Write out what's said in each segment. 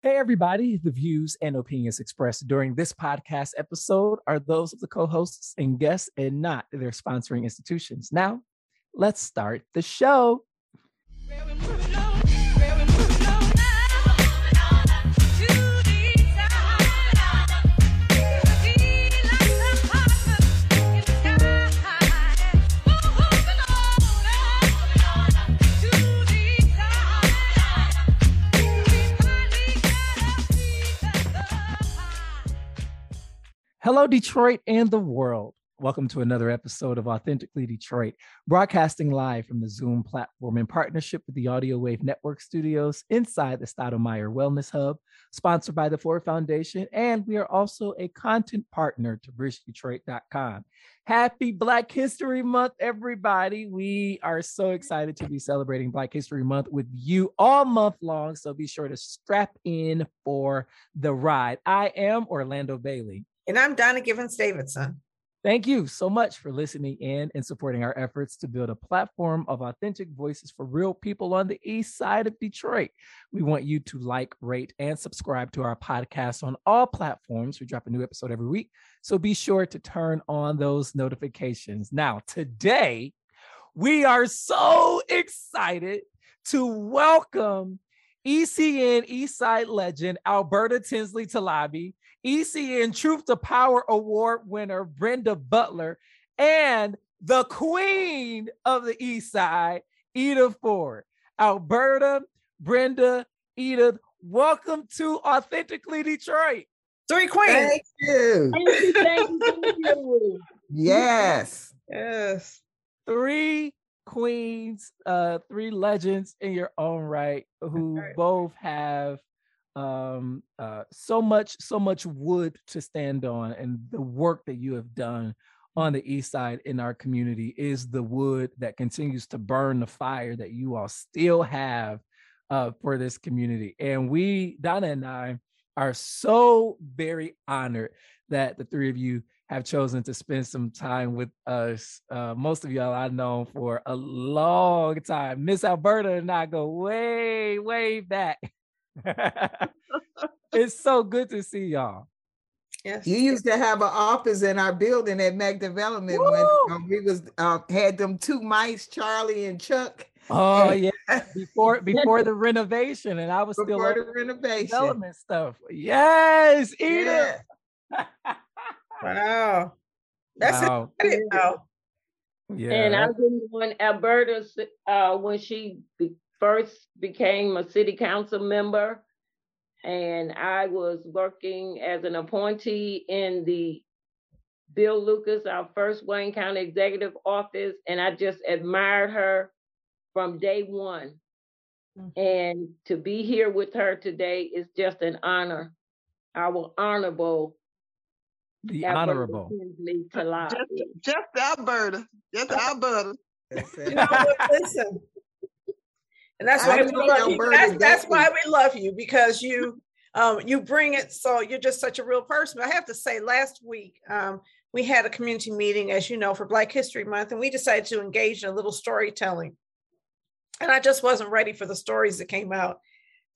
Hey, everybody. The views and opinions expressed during this podcast episode are those of the co hosts and guests and not their sponsoring institutions. Now, let's start the show. Hello, Detroit and the world. Welcome to another episode of Authentically Detroit, broadcasting live from the Zoom platform in partnership with the Audio Wave Network studios inside the Stoudemire Wellness Hub, sponsored by the Ford Foundation. And we are also a content partner to BridgeDetroit.com. Happy Black History Month, everybody. We are so excited to be celebrating Black History Month with you all month long. So be sure to strap in for the ride. I am Orlando Bailey. And I'm Donna Givens Davidson. Thank you so much for listening in and supporting our efforts to build a platform of authentic voices for real people on the east side of Detroit. We want you to like, rate, and subscribe to our podcast on all platforms. We drop a new episode every week. So be sure to turn on those notifications. Now, today, we are so excited to welcome ECN Eastside legend Alberta Tinsley Talabi ECN Truth to Power Award winner Brenda Butler, and the queen of the East Side, Edythe Ford. Alberta, Brenda, Edith, welcome to Authentically Detroit. Three queens. Thank you. Thank you, thank you, thank you. Yes. Yes. Three queens, uh, three legends in your own right, who right. both have um uh so much so much wood to stand on and the work that you have done on the east side in our community is the wood that continues to burn the fire that you all still have uh for this community and we donna and i are so very honored that the three of you have chosen to spend some time with us. Uh, most of y'all I've known for a long time. Miss Alberta and I go way, way back. it's so good to see y'all. Yes. You used to have an office in our building at Mac Development when um, we was uh, had them two mice, Charlie and Chuck, Oh yeah, before before the renovation, and I was still before the renovation. development stuff. Yes, Edythe. Yeah. Wow. That's it. wow. I didn't know. Yeah. And I was when Alberta, uh, when she be- first became a city council member, and I was working as an appointee in the Bill Lucas, our first Wayne County Executive Office, and I just admired her from day one. Mhm. And to be here with her today is just an honor. Our honorable the Alberta honorable. Tinsley Just, just Alberta. Just Alberta. That's You know what? Listen. And that's why we love you. That's, that's why we love you because you um you bring it so you're just such a real person. I have to say last week um we had a community meeting as you know for Black History Month and we decided to engage in a little storytelling. And I just wasn't ready for the stories that came out.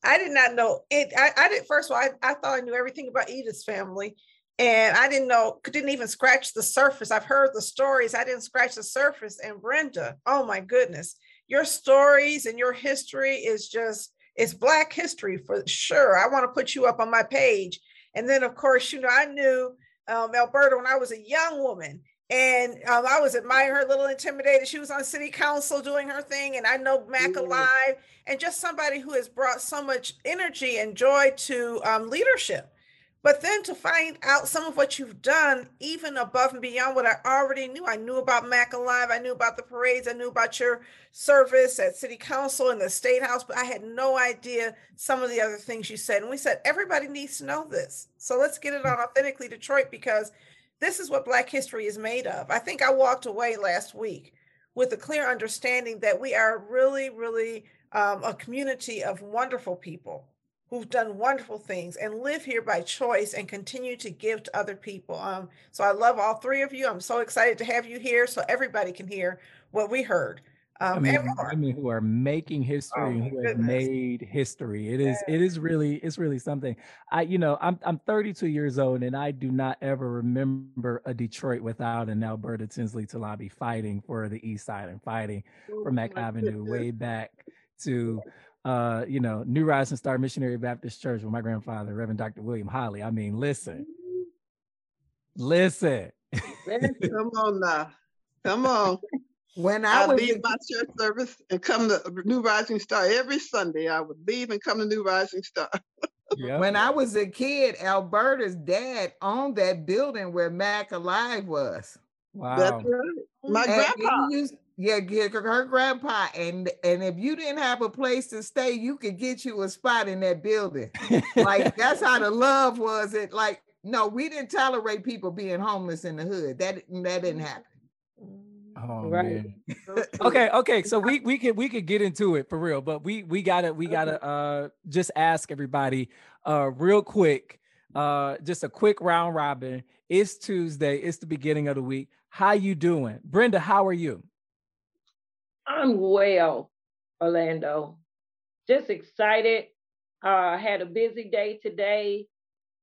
I did not know it. I, I did first of all, I, I thought I knew everything about Edythe's family. And I didn't know, didn't even scratch the surface. I've heard the stories. I didn't scratch the surface. And Brenda, oh my goodness, your stories and your history is just, it's Black history for sure. I want to put you up on my page. And then, of course, you know, I knew um, Alberta when I was a young woman. And um, I was admiring her, a little intimidated. She was on city council doing her thing. And I know Mack Yeah. Alive and just somebody who has brought so much energy and joy to um, leadership. But then to find out some of what you've done, even above and beyond what I already knew, I knew about Mack Alive, I knew about the parades, I knew about your service at City Council and the State House, but I had no idea some of the other things you said. And we said, everybody needs to know this. So let's get it on Authentically Detroit because this is what Black history is made of. I think I walked away last week with a clear understanding that we are really, really um, a community of wonderful people who've done wonderful things and live here by choice and continue to give to other people. Um, so I love all three of you. I'm so excited to have you here so everybody can hear what we heard. I Um, mean, and more. women who are making history Oh, and who have made history. It is, it is really, it's really something. I, you know, I'm I'm 32 years old and I do not ever remember a Detroit without an Alberta Tinsley Talabi fighting for the East Side and fighting Oh, for Mack Avenue goodness. way back to uh, you know, New Rising Star Missionary Baptist Church with my grandfather, Reverend Dr. William Holly. I mean, listen, listen. Come on now. Come on. When I I was leave a- my church service and come to New Rising Star every Sunday. I would leave and come to New Rising Star. Yep. when I was a kid, Alberta's dad owned that building where Mack Alive was. That's wow. right. My And grandpa. he used- yeah, yeah, her grandpa, and and if you didn't have a place to stay, you could get you a spot in that building. Like that's how the love was. It like no, we didn't tolerate people being homeless in the hood. That that didn't happen. Oh Right. man. Okay okay so we we could we could get into it for real but we we gotta we gotta uh just ask everybody uh real quick uh just a quick round robin it's tuesday it's the beginning of the week how you doing brenda how are you I'm well, Orlando. Just excited. Uh, had a busy day today.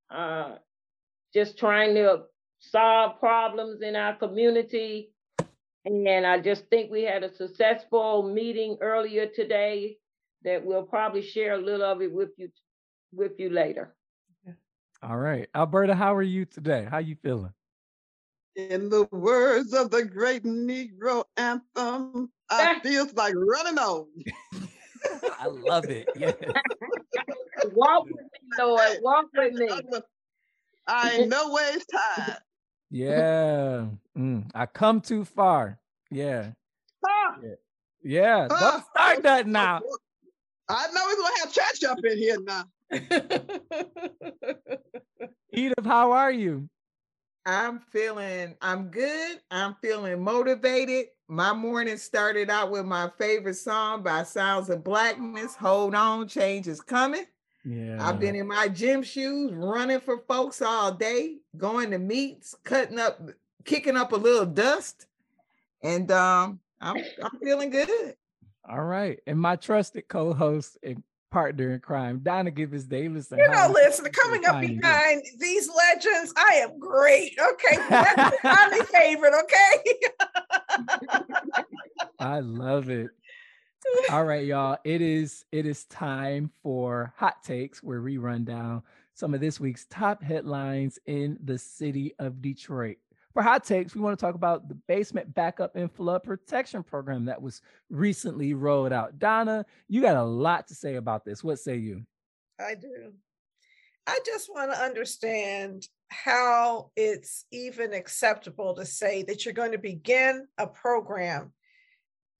Uh, just trying to solve problems in our community. And I just think we had a successful meeting earlier today that we'll probably share a little of it with you with you later. all right alberta how are you today how you feeling In the words of the great Negro anthem, I feels like running on. i love it yeah Walk with me, Lord. Walk with me. I ain't no ways tired. yeah Mm, i come too far yeah Ah, yeah don't ah, start that now I know we're gonna have church up in here now. edythe how are you I'm feeling, I'm good. I'm feeling motivated. My morning started out with my favorite song by Sounds of Blackness. Hold on, change is coming. yeah I've been in my gym shoes, running for folks all day, going to meets, cutting up, kicking up a little dust, and um, I'm I'm feeling good. All right. And my trusted co-host and partner in crime, Donna Givens Davis. You know, listen, coming up behind these legends, I am great. Okay, that's my favorite. Okay. I love it. All right, y'all. It is it is time for hot takes where we run down some of this week's top headlines in the city of Detroit. For hot takes, we want to talk about the basement backup and flood protection program that was recently rolled out. Donna, you got a lot to say about this. What say you? I do. I just want to understand how it's even acceptable to say that you're going to begin a program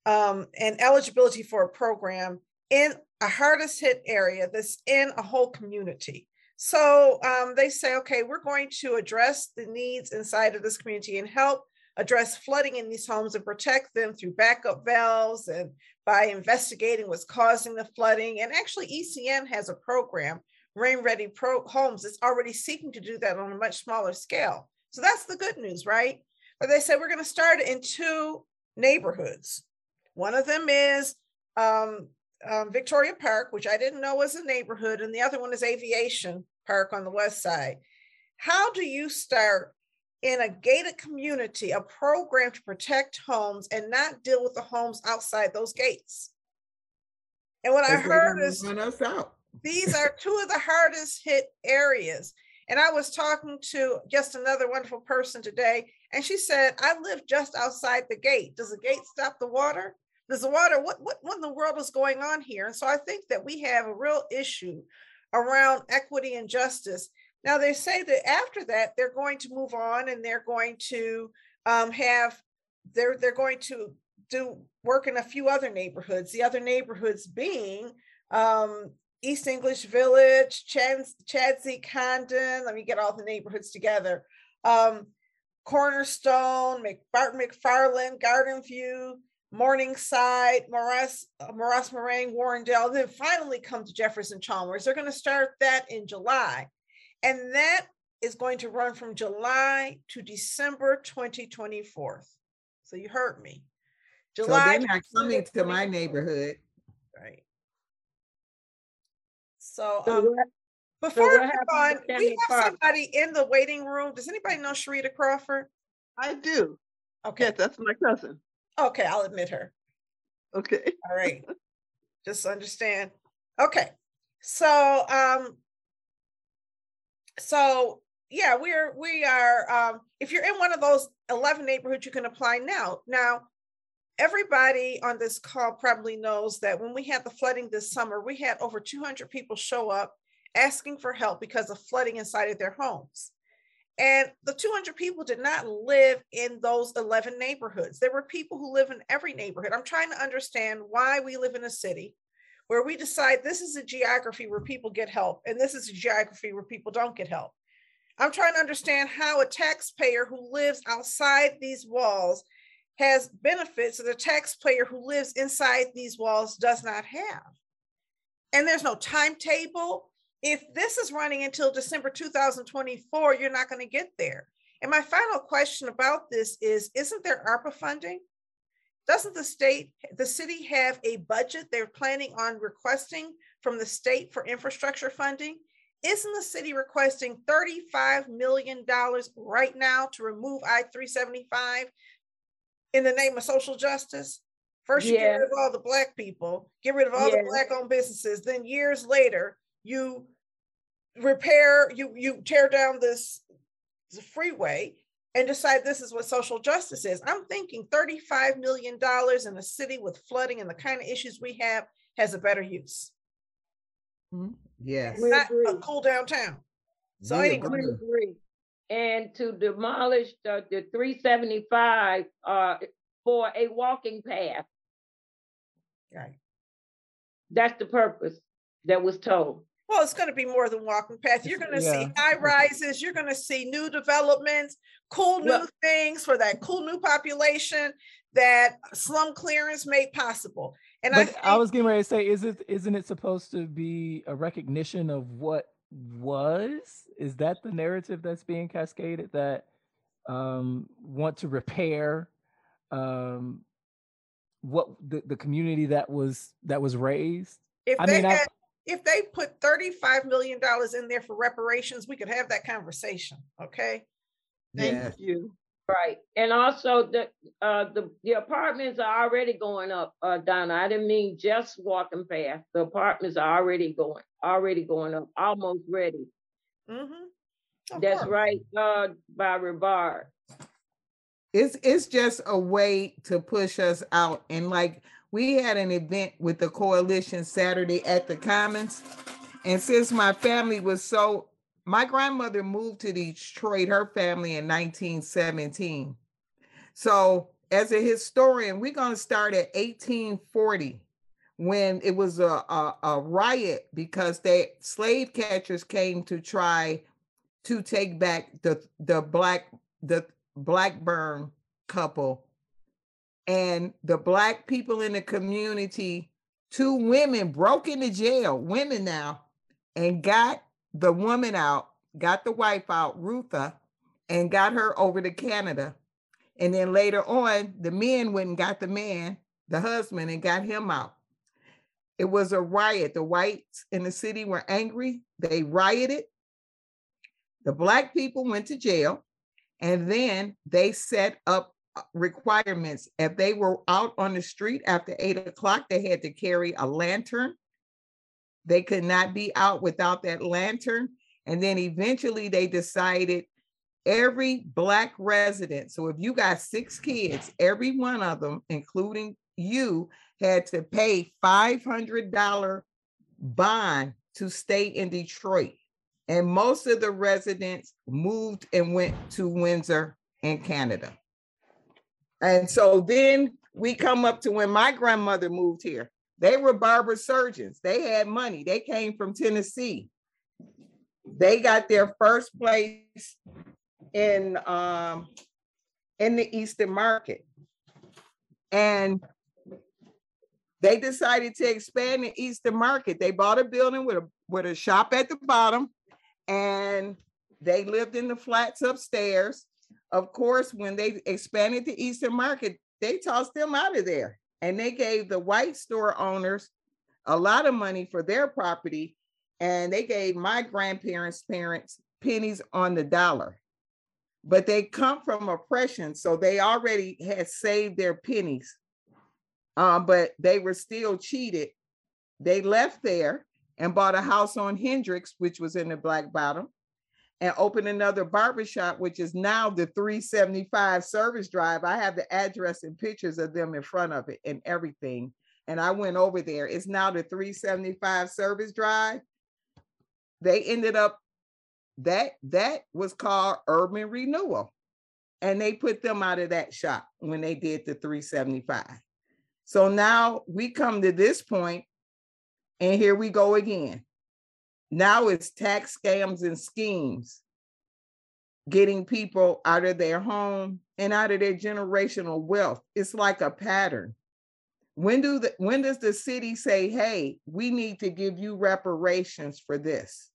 um, and eligibility for a program in a hardest hit area that's in a whole community. So um, they say, okay, we're going to address the needs inside of this community and help address flooding in these homes and protect them through backup valves and by investigating what's causing the flooding. And actually, ECN has a program, Rain Ready Pro Homes, that's already seeking to do that on a much smaller scale. So that's the good news, right? But they said we're going to start in two neighborhoods. One of them is um, um, Victoria Park, which I didn't know was a neighborhood, and the other one is Aviation Park on the west side. How do you start in a gated community a program to protect homes and not deal with the homes outside those gates? And what I heard is these are two of the hardest hit areas. And I was talking to just another wonderful person today, and she said, I live just outside the gate. Does the gate stop the water? Does the water, what, what, what in the world is going on here? And so I think that we have a real issue around equity and justice. Now, they say that after that, they're going to move on and they're going to um, have, they're, they're going to do work in a few other neighborhoods, the other neighborhoods being um, East English Village, Chadsey, Condon. Let me get all the neighborhoods together. Um, Cornerstone, McBarton, McFarland, Garden View, Morningside, Moross, uh, Moross Morang, Warrendale, then finally come to Jefferson Chalmers. They're going to start that in July. And that is going to run from July to December 2024. So you heard me. So July. they're not coming to my neighborhood. Right. So, So um, what- before what we on, we have Park? somebody in the waiting room. Does anybody know Sharita Crawford? I do. Okay. Yes, that's my cousin. Okay, I'll admit her. Okay. All right. Just understand. Okay. So um so yeah, we're we are um if you're in one of those 11 neighborhoods you can apply now. Now everybody on this call probably knows that when we had the flooding this summer, we had over 200 people show up asking for help because of flooding inside of their homes. And the 200 people did not live in those 11 neighborhoods. There were people who live in every neighborhood. I'm trying to understand why we live in a city where we decide this is a geography where people get help and this is a geography where people don't get help. I'm trying to understand how a taxpayer who lives outside these walls has benefits that a taxpayer who lives inside these walls does not have. And there's no timetable if this is running until December 2024, you're not going to get there. And my final question about this is Isn't there ARPA funding? Doesn't the state, the city have a budget they're planning on requesting from the state for infrastructure funding? Isn't the city requesting $35 million right now to remove I 375 in the name of social justice? First, you Yeah. get rid of all the Black people, get rid of all the Black owned businesses. Then, years later, you repair, you, you tear down this freeway and decide this is what social justice is. I'm thinking $35 million in a city with flooding and the kind of issues we have has a better use. Yes. We Not a cool downtown. So We anyway, We agree. agree. And to demolish the, the three seventy-five, uh, for a walking path. Right. That's the purpose that was told. Well, it's going to be more than walking path. You're going to see high rises. You're going to see new developments, cool new Well- things for that cool new population that slum clearance made possible. And I, think, I was getting ready to say, is it isn't it supposed to be a recognition of what was? Is that the narrative that's being cascaded that um, want to repair um, what the, the community that was that was raised? if I mean, I- had, if they put $35 million in there for reparations, we could have that conversation. Okay. Thank Yes. you. Right. And also the, uh, the, the apartments are already going up, uh, Donna. I didn't mean just walking past. The apartments are already going, already going up, almost ready. Mm-hmm. That's right, uh, by Rivard. It's it's just a way to push us out. And like we had an event with the coalition Saturday at the Commons. And since my family was so my grandmother moved to Detroit, her family in 1917. So as a historian, we're going to start at 1840 when it was a, a, a riot because they slave catchers came to try to take back the the black the Blackburn couple and the black people in the community two women broke into jail women now and got the woman out got the wife out rutha and got her over to canada. And then later on the men went and got the man the husband and got him out. It was a riot. The whites in the city were angry. They rioted. The black people went to jail and then they set up Uh, requirements. If they were out on the street after eight o'clock, they had to carry a lantern. They could not be out without that lantern. And then eventually they decided every Black resident, so if you got six kids, every one of them, including you, had to pay $500 bond to stay in Detroit. And most of the residents moved and went to Windsor in Canada. And so then we come up to when my grandmother moved here. They were barber surgeons. They had money. They came from Tennessee. They got their first place in um in the Eastern Market. And they decided to expand the Eastern Market. They bought a building with a with a shop at the bottom and they lived in the flats upstairs. Of course, when they expanded the Eastern Market, they tossed them out of there. And they gave the white store owners a lot of money for their property. And they gave my grandparents' parents pennies on the dollar. But they come from oppression. So they already had saved their pennies. Um, but they were still cheated. They left there and bought a house on Hendricks, which was in the Black Bottom and open another barbershop, which is now the 375 service drive. I have the address and pictures of them in front of it and everything. And I went over there. It's now the 375 service drive. They ended up that that was called urban renewal. And they put them out of that shop when they did the 375. So now we come to this point, and here we go again. Now it's tax scams and schemes, getting people out of their home and out of their generational wealth. It's like a pattern. When do the when does the city say, hey, we need to give you reparations for this?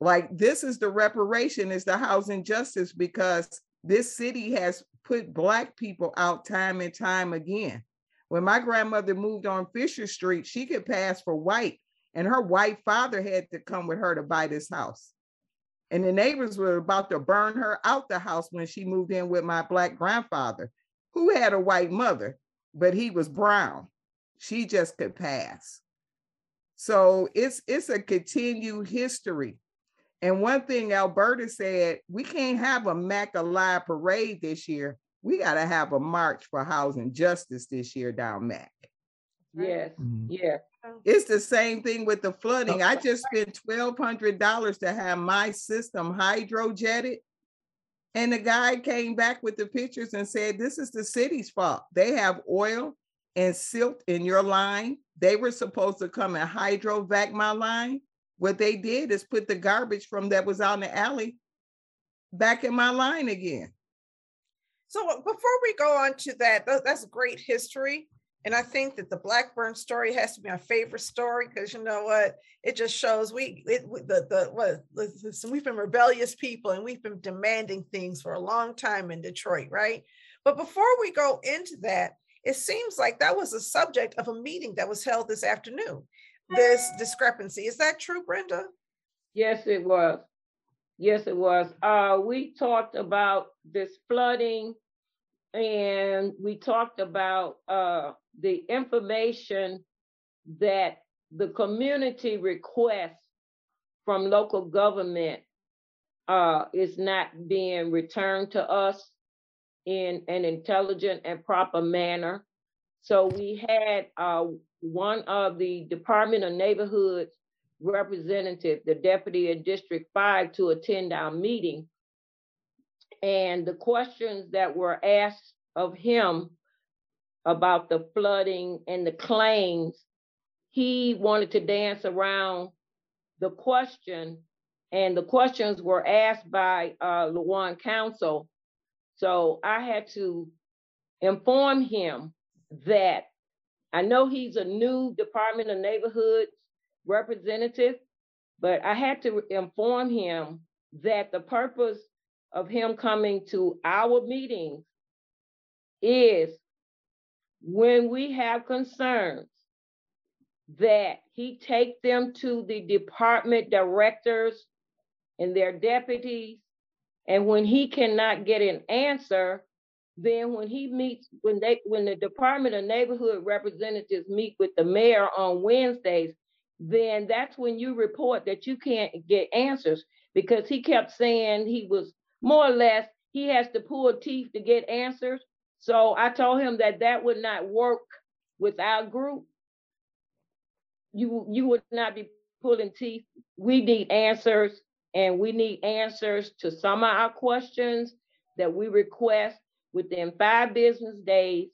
Like this is the reparation, is the housing justice because this city has put black people out time and time again. When my grandmother moved on Fisher Street, she could pass for white and her white father had to come with her to buy this house. And the neighbors were about to burn her out the house when she moved in with my black grandfather, who had a white mother, but he was brown. She just could pass. So it's it's a continued history. And one thing Alberta said, we can't have a Mack Alive parade this year. We got to have a march for housing justice this year down Mack. Yes, mm-hmm. yeah. Oh. It's the same thing with the flooding. I oh. just spent twelve hundred dollars to have my system hydrojetted. And the guy came back with the pictures and said, This is the city's fault. They have oil and silt in your line. They were supposed to come and hydrovac my line. What they did is put the garbage from that was out in the alley back in my line again. So uh, before we go on to that, that's great history. And I think that the Blackburn story has to be my favorite story because you know what? It just shows we it, the the what listen, we've been rebellious people and we've been demanding things for a long time in Detroit, right? But before we go into that, it seems like that was a subject of a meeting that was held this afternoon. This discrepancy is that true, Brenda? Yes, it was. Yes, it was. Uh, we talked about this flooding and we talked about uh, the information that the community requests from local government uh, is not being returned to us in an intelligent and proper manner. So we had uh, one of the Department of Neighborhoods representative, the deputy in District 5, to attend our meeting. And the questions that were asked of him about the flooding and the claims, he wanted to dance around the question, and the questions were asked by uh, Lawan Council. So I had to inform him that I know he's a new Department of Neighborhoods representative, but I had to inform him that the purpose of him coming to our meetings is when we have concerns that he take them to the department directors and their deputies and when he cannot get an answer then when he meets when they when the department of neighborhood representatives meet with the mayor on wednesdays then that's when you report that you can't get answers because he kept saying he was more or less he has to pull teeth to get answers so I told him that that would not work with our group. You you would not be pulling teeth. We need answers, and we need answers to some of our questions that we request within five business days,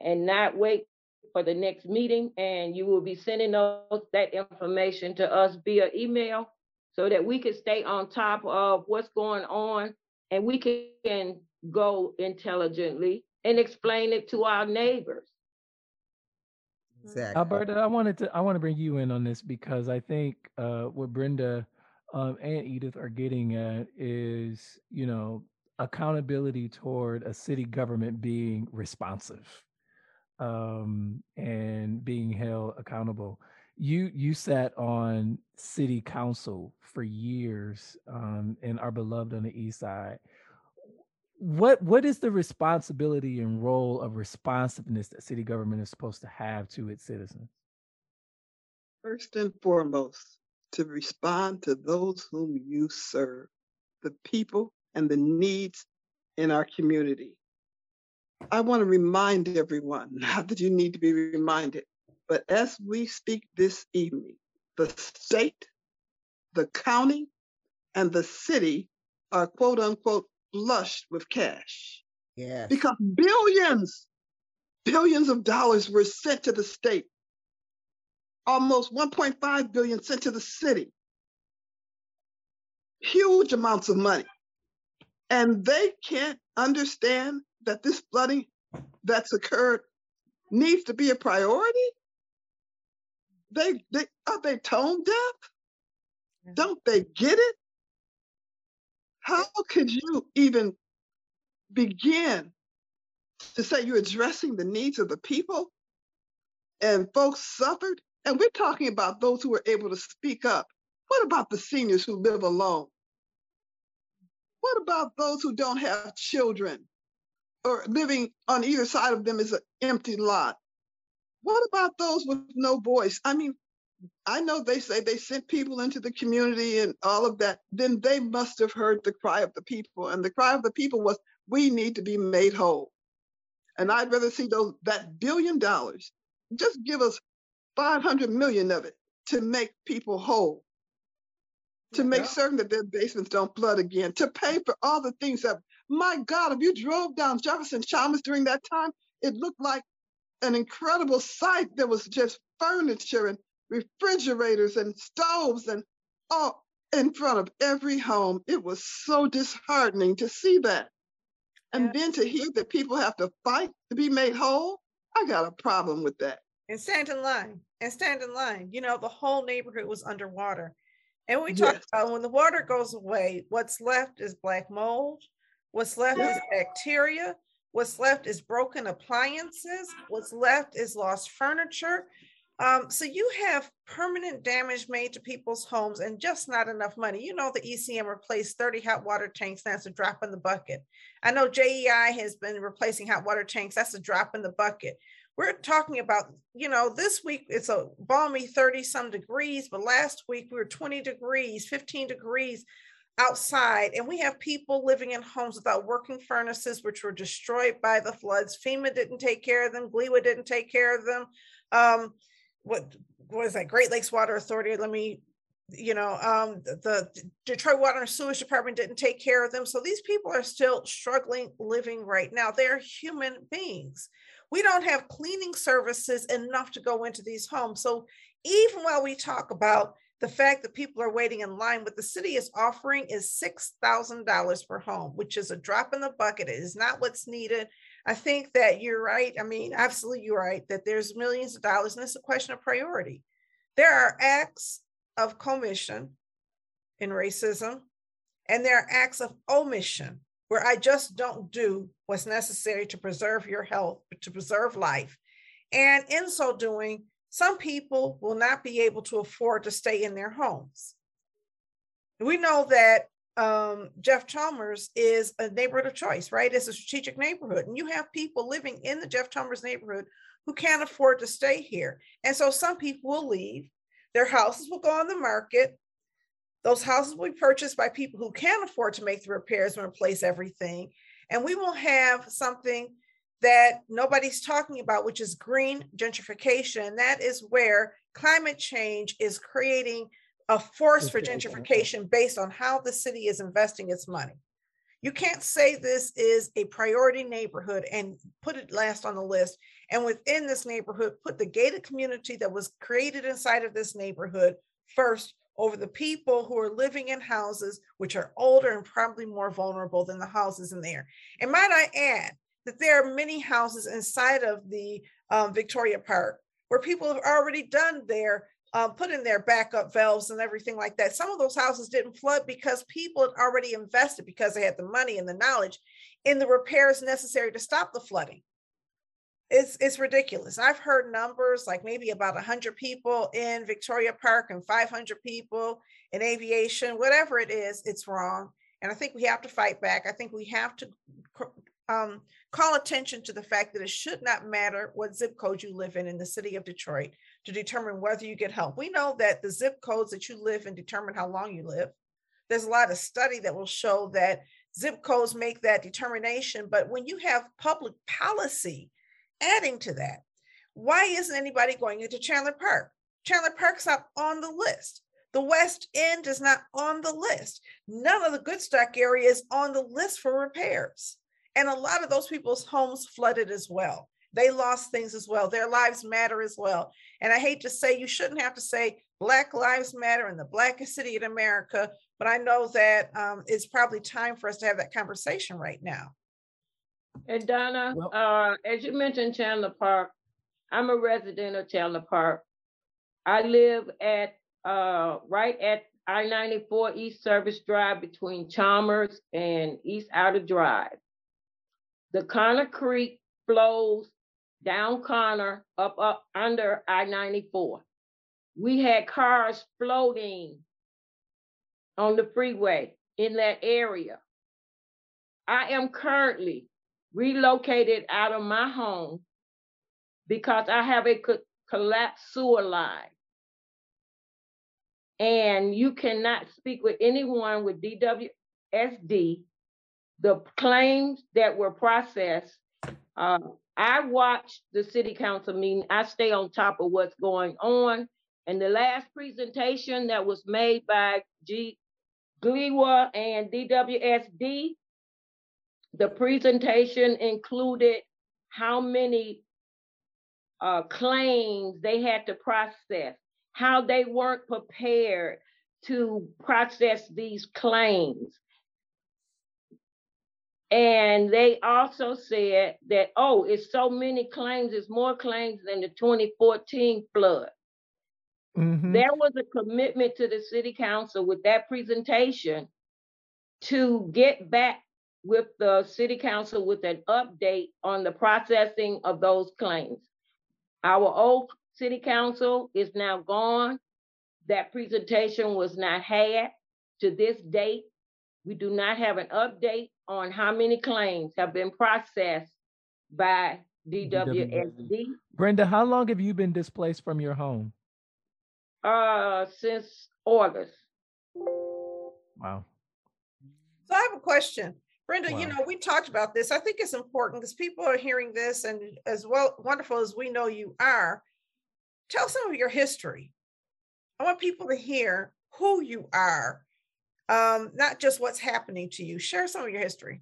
and not wait for the next meeting. And you will be sending those that information to us via email so that we can stay on top of what's going on and we can go intelligently and explain it to our neighbors. Exactly. Alberta, I wanted to I want to bring you in on this because I think uh, what Brenda um, and Edythe are getting at is, you know, accountability toward a city government being responsive um, and being held accountable. You you sat on city council for years um, and are beloved on the east side. What what is the responsibility and role of responsiveness that city government is supposed to have to its citizens? First and foremost, to respond to those whom you serve, the people and the needs in our community. I want to remind everyone, not that you need to be reminded, but as we speak this evening, the state, the county, and the city are quote unquote flushed with cash. Yes. Because billions, billions of dollars were sent to the state. Almost 1.5 billion sent to the city. Huge amounts of money. And they can't understand that this flooding that's occurred needs to be a priority? They, they are they tone deaf? Don't they get it? How could you even begin to say you're addressing the needs of the people and folks suffered? And we're talking about those who were able to speak up. What about the seniors who live alone? What about those who don't have children or living on either side of them is an empty lot? What about those with no voice? I mean, I know they say they sent people into the community and all of that. Then they must have heard the cry of the people. And the cry of the people was, we need to be made whole. And I'd rather see those that billion dollars, just give us 500 million of it to make people whole to make Yeah. certain that their basements don't flood again, to pay for all the things that, my God, if you drove down Jefferson Chalmers during that time, it looked like an incredible sight. There was just furniture and refrigerators and stoves and all in front of every home. It was so disheartening to see that. And Yeah. then to hear that people have to fight to be made whole, I got a problem with that. and stand in line and stand in line. You know, the whole neighborhood was underwater. And we talked Yes. about when the water goes away, what's left is black mold, what's left is bacteria, what's left is broken appliances, what's left is lost furniture. Um, so you have permanent damage made to people's homes and just not enough money. You know, the ECN replaced 30 hot water tanks. That's a drop in the bucket. I know JEI has been replacing hot water tanks. That's a drop in the bucket we're talking about, you know, this week it's a balmy 30 some degrees, but last week we were 20 degrees, 15 degrees outside. And we have people living in homes without working furnaces, which were destroyed by the floods. FEMA didn't take care of them, GLEWA didn't take care of them. Um, what, was that? Great Lakes Water Authority. Let me you know, um, the, the Detroit Water and Sewage Department didn't take care of them. So these people are still struggling living right now. They're human beings. We don't have cleaning services enough to go into these homes. So even while we talk about the fact that people are waiting in line, what the city is offering is $6,000 per home, which is a drop in the bucket. It is not what's needed. I think that you're right. I mean, absolutely, you're right that there's millions of dollars, and it's a question of priority. There are acts of commission in racism, and there are acts of omission where I just don't do what's necessary to preserve your health, to preserve life. And in so doing, some people will not be able to afford to stay in their homes. We know that um, Jeff Chalmers is a neighborhood of choice, right? It's a strategic neighborhood, and you have people living in the Jeff Chalmers neighborhood who can't afford to stay here. And so some people will leave. Their houses will go on the market. Those houses will be purchased by people who can afford to make the repairs and replace everything. And we will have something that nobody's talking about, which is green gentrification. And that is where climate change is creating a force for gentrification based on how the city is investing its money. You can't say this is a priority neighborhood and put it last on the list. And within this neighborhood, put the gated community that was created inside of this neighborhood first over the people who are living in houses which are older and probably more vulnerable than the houses in there. And might I add that there are many houses inside of the um, Victoria Park where people have already done their um, put in their backup valves and everything like that. Some of those houses didn't flood because people had already invested because they had the money and the knowledge in the repairs necessary to stop the flooding. It's, it's ridiculous. I've heard numbers like maybe about 100 people in Victoria Park and 500 people in aviation, whatever it is, it's wrong. And I think we have to fight back. I think we have to um, call attention to the fact that it should not matter what zip code you live in in the city of Detroit to determine whether you get help. We know that the zip codes that you live in determine how long you live. There's a lot of study that will show that zip codes make that determination. But when you have public policy adding to that, why isn't anybody going into Chandler Park? Chandler Park's not on the list. The West End is not on the list. None of the Goodstock area is on the list for repairs. And a lot of those people's homes flooded as well. They lost things as well. Their lives matter as well. And I hate to say, you shouldn't have to say Black Lives Matter in the blackest city in America, but I know that um, it's probably time for us to have that conversation right now. And Donna, well, uh, as you mentioned Chandler Park, I'm a resident of Chandler Park. I live at uh, right at I-94 East Service Drive between Chalmers and East Outer Drive. The Conner Creek flows down Conner up up under I-94. We had cars floating on the freeway in that area. I am currently relocated out of my home because I have a co- collapsed sewer line. And you cannot speak with anyone with DWSD the claims that were processed. Uh, I watched the city council meeting. I stay on top of what's going on. And the last presentation that was made by G. GLEWA and DWSD, the presentation included how many uh, claims they had to process, how they weren't prepared to process these claims. And they also said that, oh, it's so many claims, it's more claims than the 2014 flood. Mm-hmm. There was a commitment to the city council with that presentation to get back with the city council with an update on the processing of those claims. Our old city council is now gone. That presentation was not had to this date. We do not have an update on how many claims have been processed by DWSD. Brenda, how long have you been displaced from your home? Uh, since August. Wow. So I have a question. Brenda, wow. you know, we talked about this. I think it's important because people are hearing this, and as well, wonderful as we know you are, tell some of your history. I want people to hear who you are um, not just what's happening to you. Share some of your history.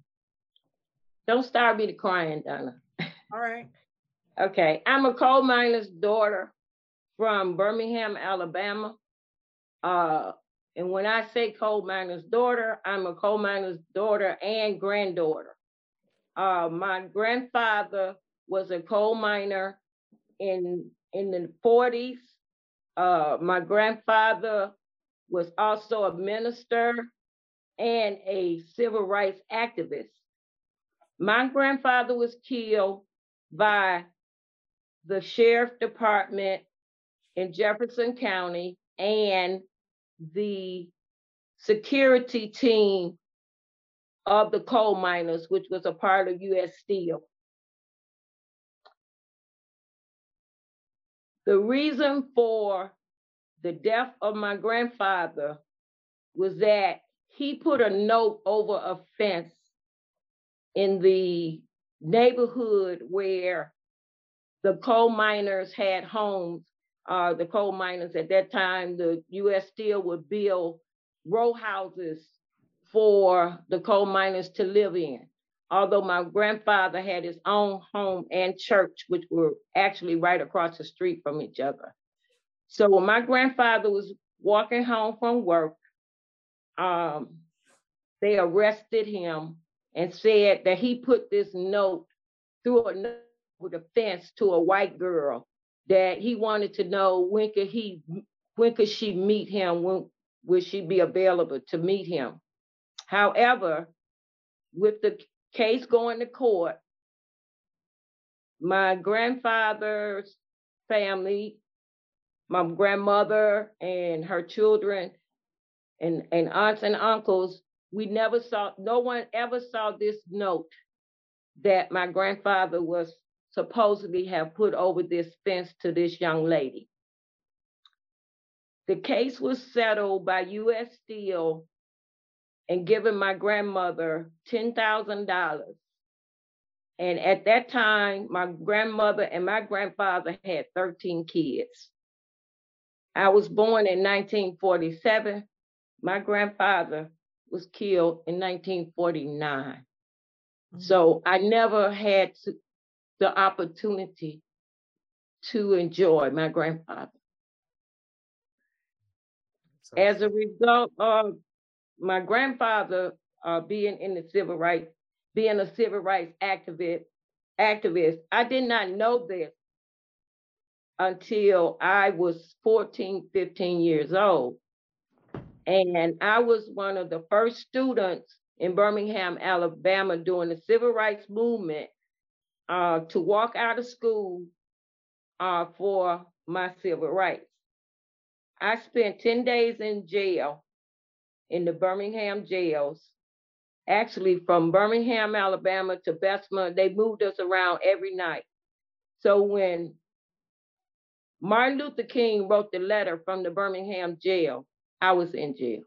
Don't start me to crying, Donna. All right. okay. I'm a coal miner's daughter from Birmingham, Alabama. Uh, and when I say coal miner's daughter, I'm a coal miner's daughter and granddaughter. Uh, my grandfather was a coal miner in in the 40s. Uh, my grandfather was also a minister and a civil rights activist. My grandfather was killed by the sheriff department in Jefferson County and the security team of the coal miners, which was a part of U.S. Steel. The reason for the death of my grandfather was that he put a note over a fence in the neighborhood where the coal miners had homes. Uh, the coal miners at that time, the U.S. Steel would build row houses for the coal miners to live in. Although my grandfather had his own home and church, which were actually right across the street from each other. So when my grandfather was walking home from work, um, they arrested him and said that he put this note through a note with a fence to a white girl that he wanted to know when could he when could she meet him? When would she be available to meet him? However, with the case going to court, my grandfather's family, my grandmother and her children, and, and aunts and uncles, we never saw, no one ever saw this note that my grandfather was supposedly have put over this fence to this young lady. The case was settled by U.S. Steel and given my grandmother $10,000. And at that time, my grandmother and my grandfather had 13 kids. I was born in 1947. My grandfather was killed in 1949. Mm-hmm. So I never had to, the opportunity to enjoy my grandfather. As a result of my grandfather uh, being in the civil rights, being a civil rights activist, activist, I did not know this until I was 14, 15 years old. And I was one of the first students in Birmingham, Alabama during the civil rights movement uh, to walk out of school uh, for my civil rights. I spent 10 days in jail in the Birmingham jails. Actually, from Birmingham, Alabama to Bessemer, they moved us around every night. So when Martin Luther King wrote the letter from the Birmingham jail, I was in jail.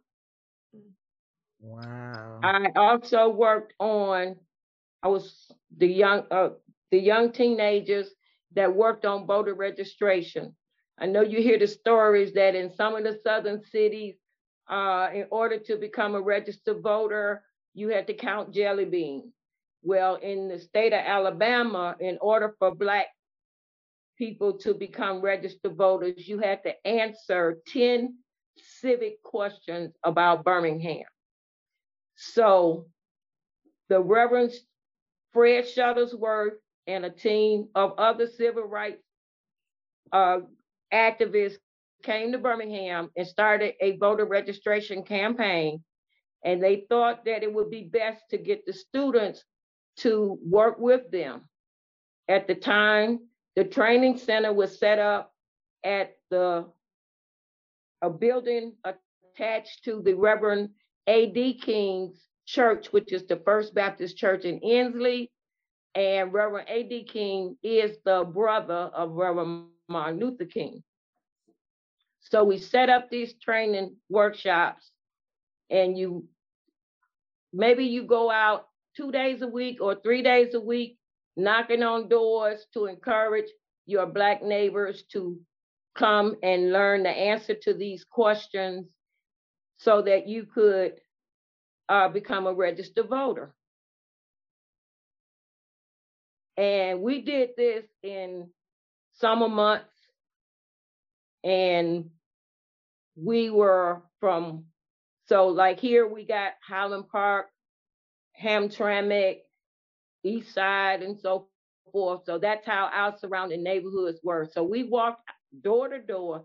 Wow. I also worked on, I was the young, uh, the young teenagers that worked on voter registration. I know you hear the stories that in some of the southern cities, uh, in order to become a registered voter, you had to count jelly beans. Well, in the state of Alabama, in order for Black people to become registered voters, you had to answer 10 civic questions about Birmingham. So the Reverend Fred Shuttlesworth and a team of other civil rights uh, activists came to Birmingham and started a voter registration campaign. And they thought that it would be best to get the students to work with them. At the time, the training center was set up at the a building attached to the Reverend A.D. King's church, which is the First Baptist Church in Ensley. And Reverend A.D. King is the brother of Reverend Martin Luther King. So we set up these training workshops and you maybe you go out two days a week or three days a week knocking on doors to encourage your black neighbors to come and learn the answer to these questions so that you could uh, become a registered voter. And we did this in summer months, and we were from, so like here we got Highland Park, Hamtramck, East Side, and so forth. So that's how our surrounding neighborhoods were. So we walked door to door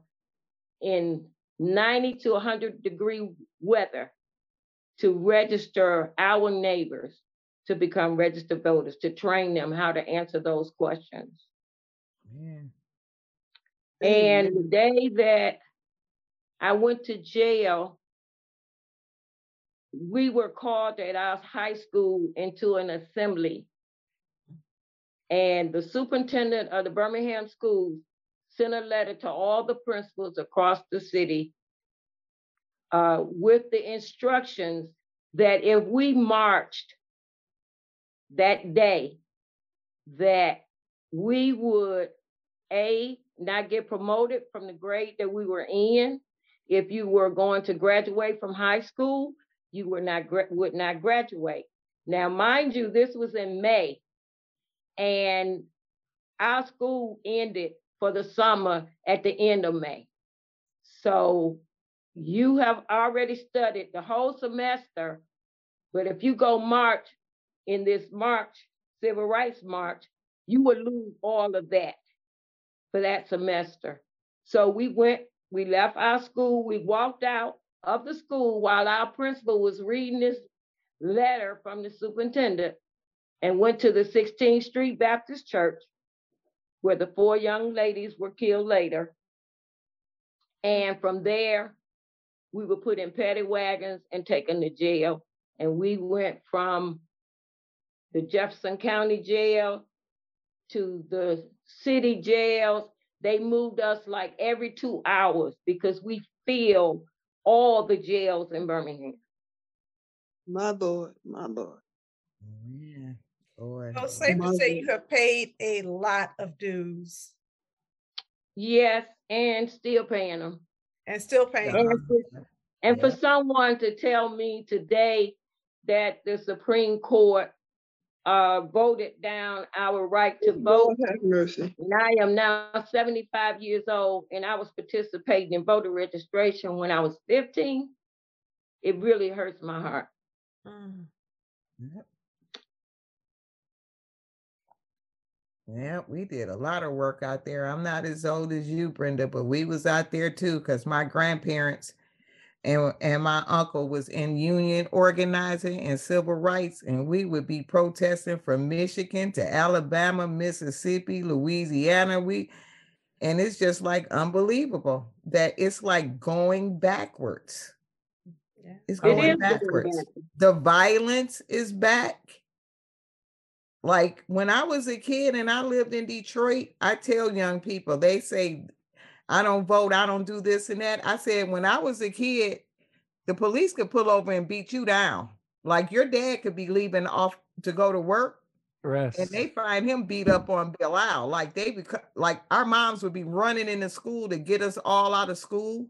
in 90 to 100 degree weather to register our neighbors to become registered voters, to train them how to answer those questions. Man. And the day that I went to jail, we were called at our high school into an assembly. And the superintendent of the Birmingham schools sent a letter to all the principals across the city uh, with the instructions that if we marched that day, that we would a not get promoted from the grade that we were in. If you were going to graduate from high school, you were not would not graduate. Now, mind you, this was in May, and our school ended for the summer at the end of May. So you have already studied the whole semester, but if you go March in this March, Civil Rights March, you would lose all of that for that semester. So we went We left our school. We walked out of the school while our principal was reading this letter from the superintendent and went to the 16th Street Baptist Church where the four young ladies were killed later. And from there, we were put in paddy wagons and taken to jail. And we went from the Jefferson County Jail to the city jails. They moved us like every two hours because we filled all the jails in Birmingham. My Lord, my Lord. Yeah. Lord. So it's safe to say you have paid a lot of dues Yes, and still paying them. and still paying. Yeah. And for, and for someone to tell me today that the Supreme Court uh, voted down our right to vote, Lord have mercy. and I am now 75 years old, and I was participating in voter registration when I was 15, it really hurts my heart. Mm. Yep. Yeah, we did a lot of work out there. I'm not as old as you, Brenda, but we was out there too because my grandparents and and my uncle was in union organizing and civil rights, and we would be protesting from Michigan to Alabama, Mississippi, Louisiana. We and it's just like unbelievable that it's like going backwards. Yeah. It's going is going backwards back. the violence is back. Like when I was a kid and I lived in Detroit, I tell young people, they say, I don't vote, I don't do this and that. I said, when I was a kid, the police could pull over and beat you down. Like your dad could be leaving off to go to work Rest. and they find him beat up on Bilal. Like they beca- like our moms would be running into school to get us all out of school.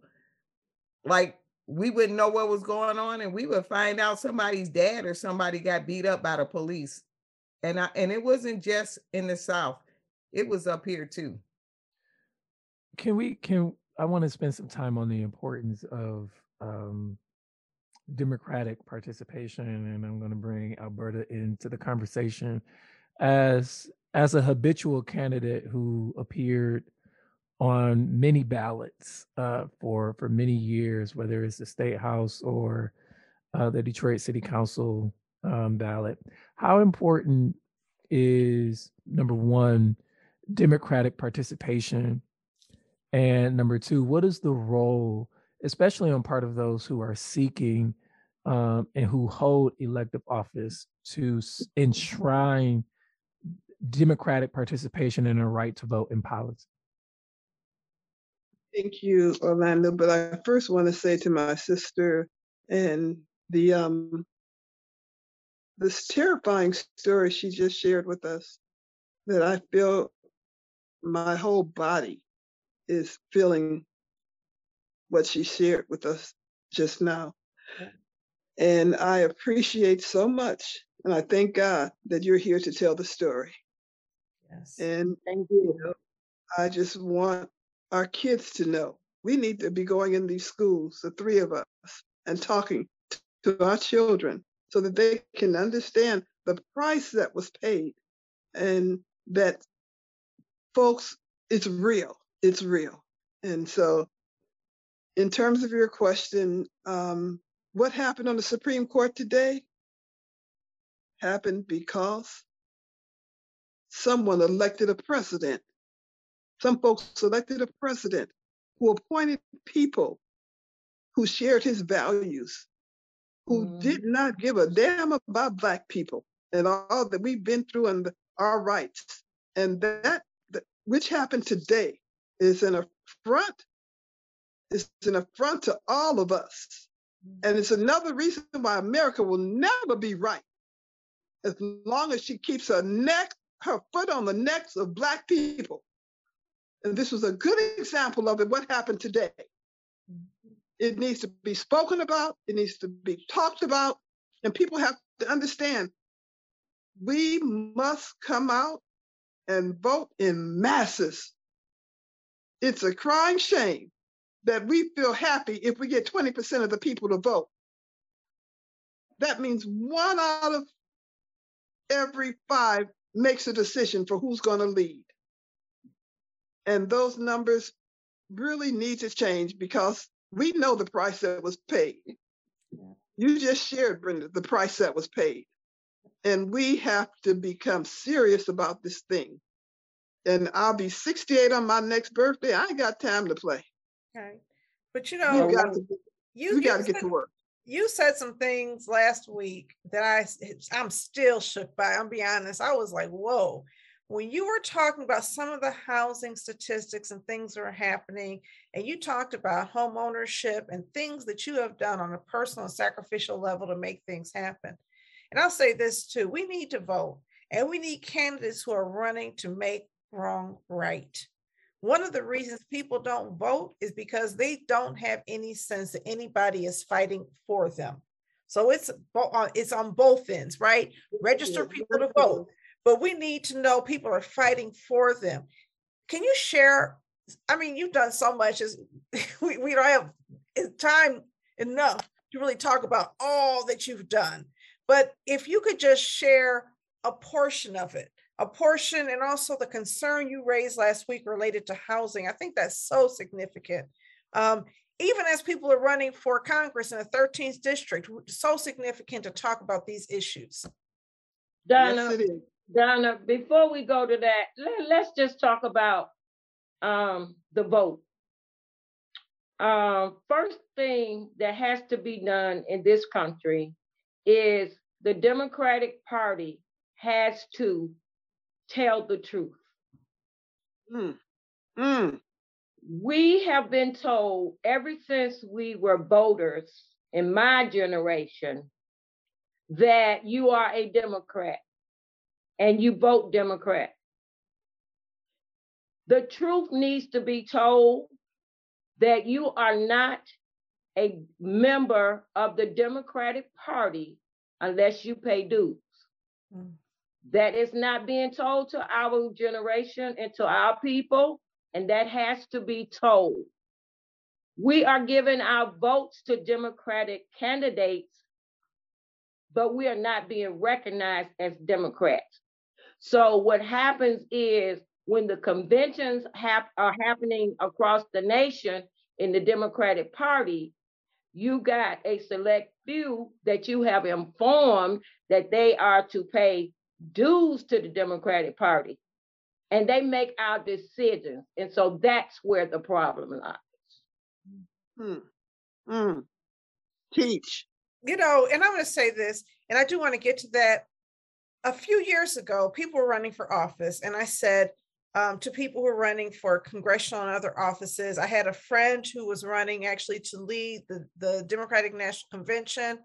Like we wouldn't know what was going on, and we would find out somebody's dad or somebody got beat up by the police. And I and it wasn't just in the South, it was up here too. Can we can i want to spend some time on the importance of um democratic participation and i'm going to bring alberta into the conversation as as a habitual candidate who appeared on many ballots uh, for for many years whether it's the state house or uh, the detroit city council um, ballot. How important is number one democratic participation and number two, what is the role, especially on part of those who are seeking um, and who hold elective office, to enshrine democratic participation and a right to vote in politics? Thank you, Orlando. But I first want to say to my sister and the um this terrifying story she just shared with us that I feel my whole body is feeling what she shared with us just now. And I appreciate so much. And I thank God that you're here to tell the story. Yes. And Thank you. I just want our kids to know we need to be going in these schools, the three of us, and talking to our children so that they can understand the price that was paid and that folks, it's real. It's real. And so, in terms of your question, um, what happened on the Supreme Court today happened because someone elected a president some folks elected a president who appointed people who shared his values, who Mm. did not give a damn about Black people and all that we've been through and our rights. And that, that which happened today is an affront. It's an affront to all of us. And it's another reason why America will never be right as long as she keeps her neck, her foot on the necks of Black people. And this was a good example of it, what happened today. It needs to be spoken about, it needs to be talked about, and people have to understand we must come out and vote in masses. It's a crying shame that we feel happy if we get 20% of the people to vote. That means one out of every five makes a decision for who's going to lead. And those numbers really need to change because we know the price that was paid. You just shared, Brenda, the price that was paid. And we have to become serious about this thing. And I'll be 68 on my next birthday. I ain't got time to play. Okay. But you know, We got to, you, we got to get to work. you said some things last week that I I'm still shook by. I'm be honest. I was like, whoa. When you were talking about some of the housing statistics and things that are happening, and you talked about home ownership and things that you have done on a personal and sacrificial level to make things happen. And I'll say this too: we need to vote, and we need candidates who are running to make wrong right. One of the reasons people don't vote is because they don't have any sense that anybody is fighting for them. So it's bo- uh, it's on both ends, right? Register people to vote, but we need to know people are fighting for them. Can you share? I mean, you've done so much. As we, we don't have time enough to really talk about all that you've done. But if you could just share a portion of it, a portion, and also the concern you raised last week related to housing, I think that's so significant. Um, even as people are running for Congress in the 13th district, so significant to talk about these issues. Donna, Yes, it is. Donna, before we go to that, let, let's just talk about um, the vote. Um, first thing that has to be done in this country is the Democratic Party has to tell the truth. Mm. Mm. We have been told ever since we were voters in my generation that you are a Democrat and you vote Democrat. The truth needs to be told that you are not a member of the Democratic Party unless you pay dues. Mm. That is not being told to our generation and to our people, and that has to be told. We are giving our votes to Democratic candidates, but we are not being recognized as Democrats. So what happens is when the conventions hap- are happening across the nation in the Democratic Party, you got a select few that you have informed that they are to pay dues to the Democratic Party. And they make our decisions. And so that's where the problem lies. Mm. Mm. Teach. you know, and I'm going to say this, and I do want to get to that. A few years ago, people were running for office, and I said um, to people who were running for congressional and other offices, I had a friend who was running actually to lead the, the Democratic National Convention.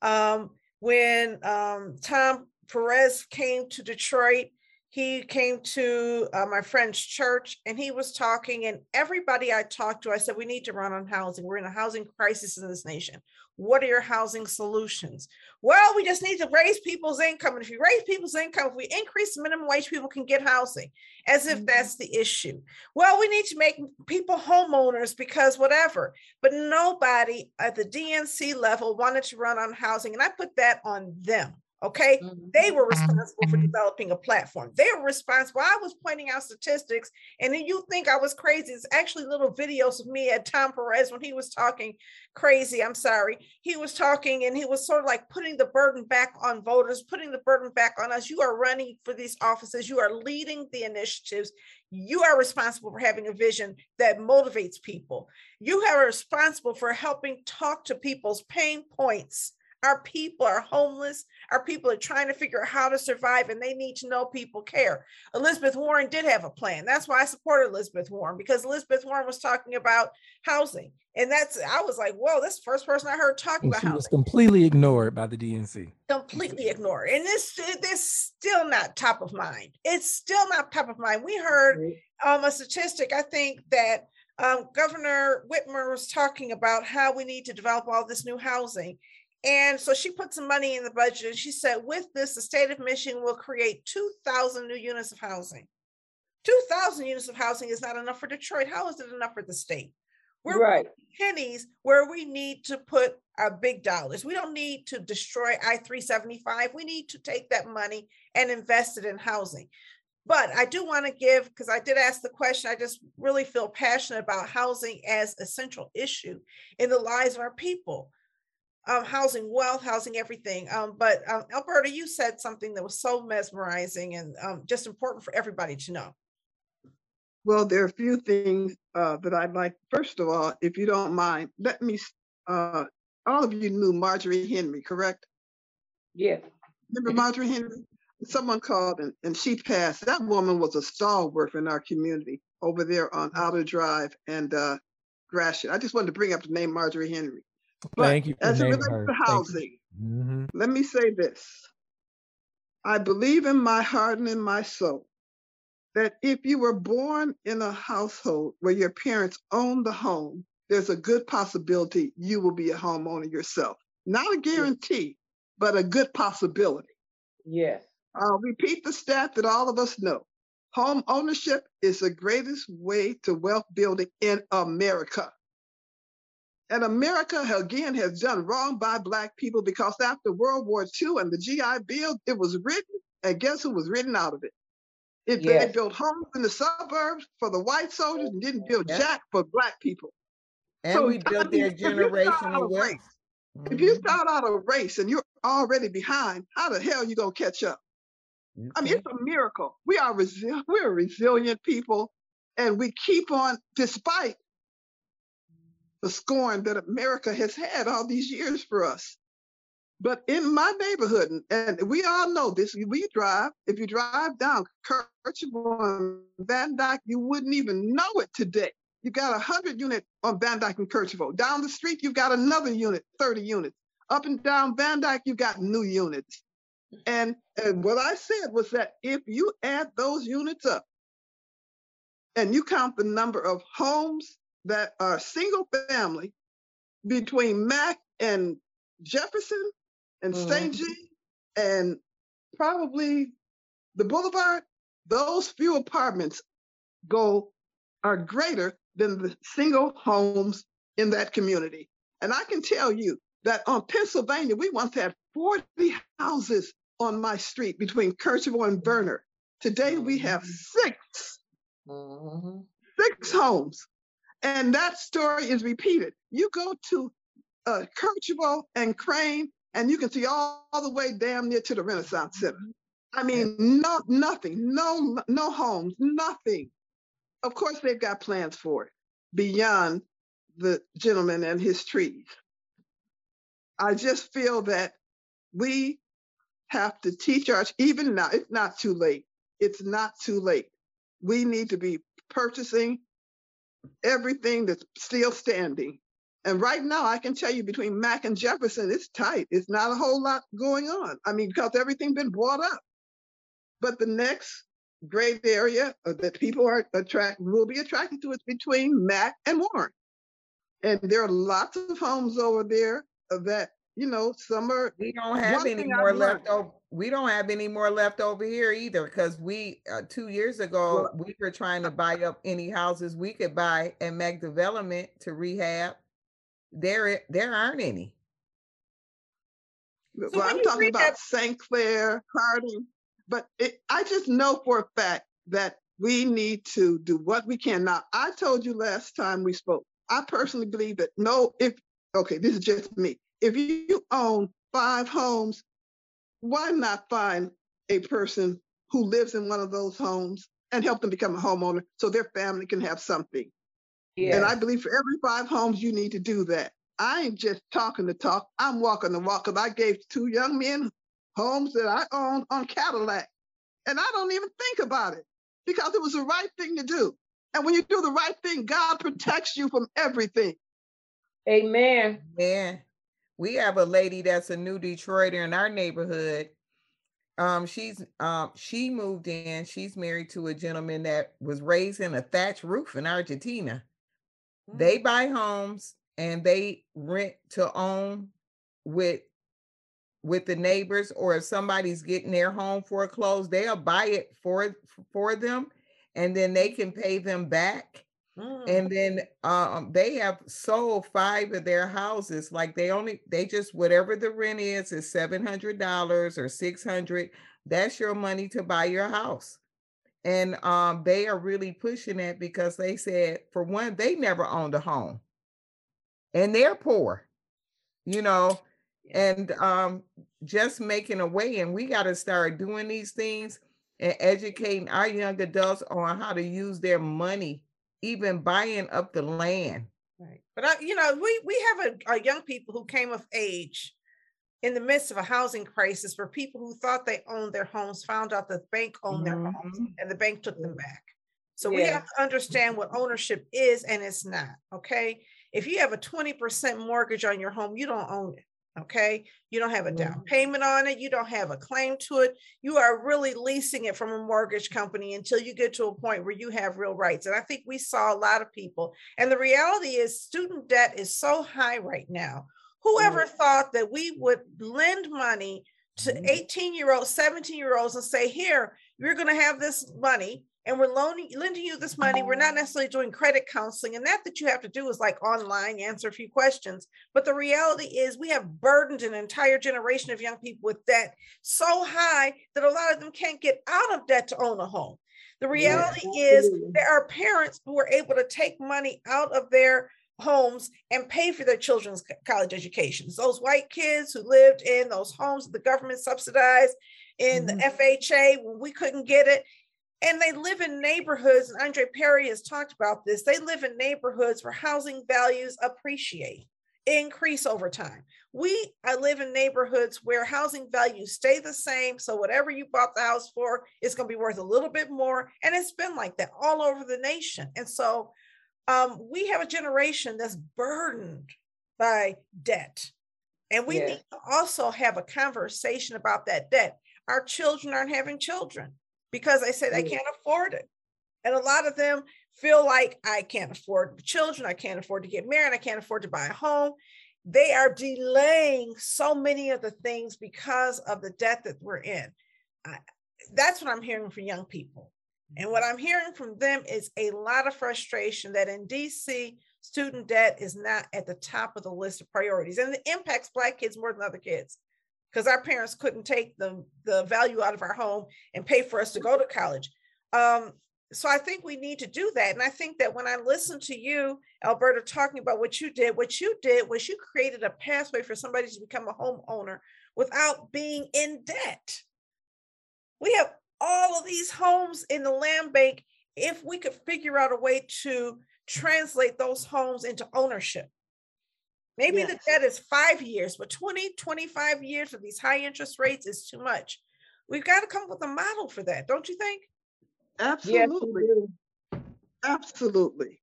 Um, when um, Tom Perez came to Detroit, he came to uh, my friend's church and he was talking, and everybody I talked to, I said, We need to run on housing. We're in a housing crisis in this nation. What are your housing solutions? Well, we just need to raise people's income. And if you raise people's income, if we increase the minimum wage, people can get housing, as if Mhm. that's the issue. Well, we need to make people homeowners because whatever. But nobody at the DNC level wanted to run on housing. And I put that on them. Okay. Mm-hmm. They were responsible for mm-hmm. developing a platform. They were responsible. I was pointing out statistics, and then you think I was crazy. It's actually little videos of me at Tom Perez when he was talking crazy. I'm sorry. He was talking and he was sort of like putting the burden back on voters, putting the burden back on us. You are running for these offices, you are leading the initiatives. You are responsible for having a vision that motivates people. You are responsible for helping talk to people's pain points. Our people are homeless. Our people are trying to figure out how to survive, and they need to know people care. Elizabeth Warren did have a plan. That's why I supported Elizabeth Warren because Elizabeth Warren was talking about housing. And that's, I was like, whoa, this is the first person I heard talking And about she was completely ignored by the DNC. Completely ignored. And this, this still not top of mind. It's still not top of mind. We heard um, a statistic, I think that um, Governor Whitmer was talking about how we need to develop all this new housing. And so she put some money in the budget and she said, with this, the state of Michigan will create 2,000 new units of housing. 2,000 units of housing is not enough for Detroit. How is it enough for the state? We're Right. pennies where we need to put our big dollars. We don't need to destroy I 375. We need to take that money and invest it in housing. But I do want to give, because I did ask the question, I just really feel passionate about housing as a central issue in the lives of our people. Um, housing wealth, housing everything. Um, but um, Alberta, you said something that was so mesmerizing and um, just important for everybody to know. Well, there are a few things uh, that I'd like. First of all, if you don't mind, let me. Uh, all of you knew Marjorie Henry, correct? Yes. Remember Marjorie Henry? Someone called and, and she passed. That woman was a stalwart in our community over there on Outer Drive and uh, Gratiot. I just wanted to bring up the name Marjorie Henry. But Thank you. as it relates her. to housing, mm-hmm. let me say this. I believe in my heart and in my soul that if you were born in a household where your parents own the home, there's a good possibility you will be a homeowner yourself. Not a guarantee, but a good possibility. Yes. I'll repeat the stat that all of us know. Home ownership is the greatest way to wealth building in America. And America, again, has done wrong by Black people because after World War II and the GI Bill, it was written, and guess who was written out of it? it yes. they built homes in the suburbs for the white soldiers and didn't build yes. jack for Black people. And so we built their generational wealth. Mm-hmm. If you start out a race and you're already behind, how the hell are you gonna catch up? Okay. I mean, it's a miracle. We are resil- we're resilient people, and we keep on, despite the scorn that America has had all these years for us. But in my neighborhood, and we all know this, we drive, if you drive down and Van Dyke, you wouldn't even know it today. You got a 100 unit on Van Dyke and Kercheval. Down the street, you've got another unit, 30 units. Up and down Van Dyke, you've got new units. And, and what I said was that if you add those units up and you count the number of homes that are single family between Mack and Jefferson and mm-hmm. St. Jean and probably the Boulevard, those few apartments go are greater than the single homes in that community. And I can tell you that on Pennsylvania, we once had 40 houses on my street between Kercheval and Vernor. Today we have mm-hmm. 6 mm-hmm. six homes and that story is repeated. You go to uh, Kercheval and Crane, and you can see all, all, the way damn near to the Renaissance Center. I mean, no, nothing, no, no homes, nothing. Of course, they've got plans for it beyond the gentleman and his trees. I just feel that we have to teach our, even now, it's not too late. It's not too late. We need to be purchasing everything that's still standing. And right now, I can tell you between Mack and Jefferson, it's tight. It's not a whole lot going on. I mean, because everything's been bought up. But the next great area uh, that people are attract will be attracted to is between Mack and Warren. And there are lots of homes over there uh, that you know, some are. We don't have any more left over. We don't have any more left over here either because we uh, two years ago well, we were trying to buy up any houses we could buy and make development to rehab. There, there aren't any. So well, I'm talking about that- St. Clair, Harding, but it, I just know for a fact that we need to do what we can. Now, I told you last time we spoke. I personally believe that no, if okay, this is just me if you own five homes, why not find a person who lives in one of those homes and help them become a homeowner so their family can have something? Yes. And I believe for every five homes, you need to do that. I ain't just talking the talk, I'm walking the walk because I gave two young men homes that I owned on Cadillac. And I don't even think about it because it was the right thing to do. And when you do the right thing, God protects you from everything. Amen. Amen we have a lady that's a new Detroiter in our neighborhood. Um, she's um, she moved in. She's married to a gentleman that was raised in a thatch roof in Argentina. Mm-hmm. They mm. buy homes and they rent to own with with the neighbors, or if somebody's getting their home foreclosed, they'll buy it for for them, and then they can pay them back Mm. And then um, they have sold five of their houses. Like they only, they just, whatever the rent is, is $700 or 600 That's your money to buy your house. And um, they are really pushing it because they said, for one, they never owned a home and they're poor, you know, and um, just making a way. And we got to start doing these things and educating our young adults on how to use their money, even buying up the land. Right. But, uh, you know, we, we have a, a young people who came of age in the midst of a housing crisis where people who thought they owned their homes found out that the bank owned mm-hmm. their homes and the bank took them back. So yeah. we have to understand what ownership is and it's not. Okay. If you have a 20% mortgage on your home, you don't own it. Okay. You don't have a down mm-hmm. payment on it. You don't have a claim to it. You are really leasing it from a mortgage company until you get to a point where you have real rights. And I think we saw a lot of people. And the reality is, student debt is so high right now Whoever mm-hmm. thought that we would lend money to mm-hmm. 18 year olds, 17 year olds and say, here, you're going to have this money and we're loaning, lending you this money. We're not necessarily doing credit counseling. And that that you have to do is like online, answer a few questions. But the reality is we have burdened an entire generation of young people with debt so high that a lot of them can't get out of debt to own a home. The reality yeah. is there are parents who are able to take money out of their homes and pay for their children's college educations. Those white kids who lived in those homes the government subsidized in mm-hmm. the FHA when we couldn't get it. And they live in neighborhoods, and Andre Perry has talked about this. They live in neighborhoods where housing values appreciate, increase over time. We I live in neighborhoods where housing values stay the same. So whatever you bought the house for, it's going to be worth a little bit more. And it's been like that all over the nation. And so um, we have a generation that's burdened by debt. And we need to also have a conversation about that debt. Our children aren't having children because they say they can't afford it. And a lot of them feel like I can't afford children, I can't afford to get married, I can't afford to buy a home. They are delaying so many of the things because of the debt that we're in. I, that's what I'm hearing from young people. And what I'm hearing from them is a lot of frustration that in DC, student debt is not at the top of the list of priorities. And it impacts Black kids more than other kids because our parents couldn't take the, the value out of our home and pay for us to go to college. Um, so I think we need to do that. And I think that when I listen to you, Alberta, talking about what you did, what you did was you created a pathway for somebody to become a homeowner without being in debt. We have all of these homes in the land bank if we could figure out a way to translate those homes into ownership. Maybe yes. the debt is five years, but 20, 25 years with these high interest rates is too much. We've got to come up with a model for that, don't you think? Absolutely. Yes, Absolutely.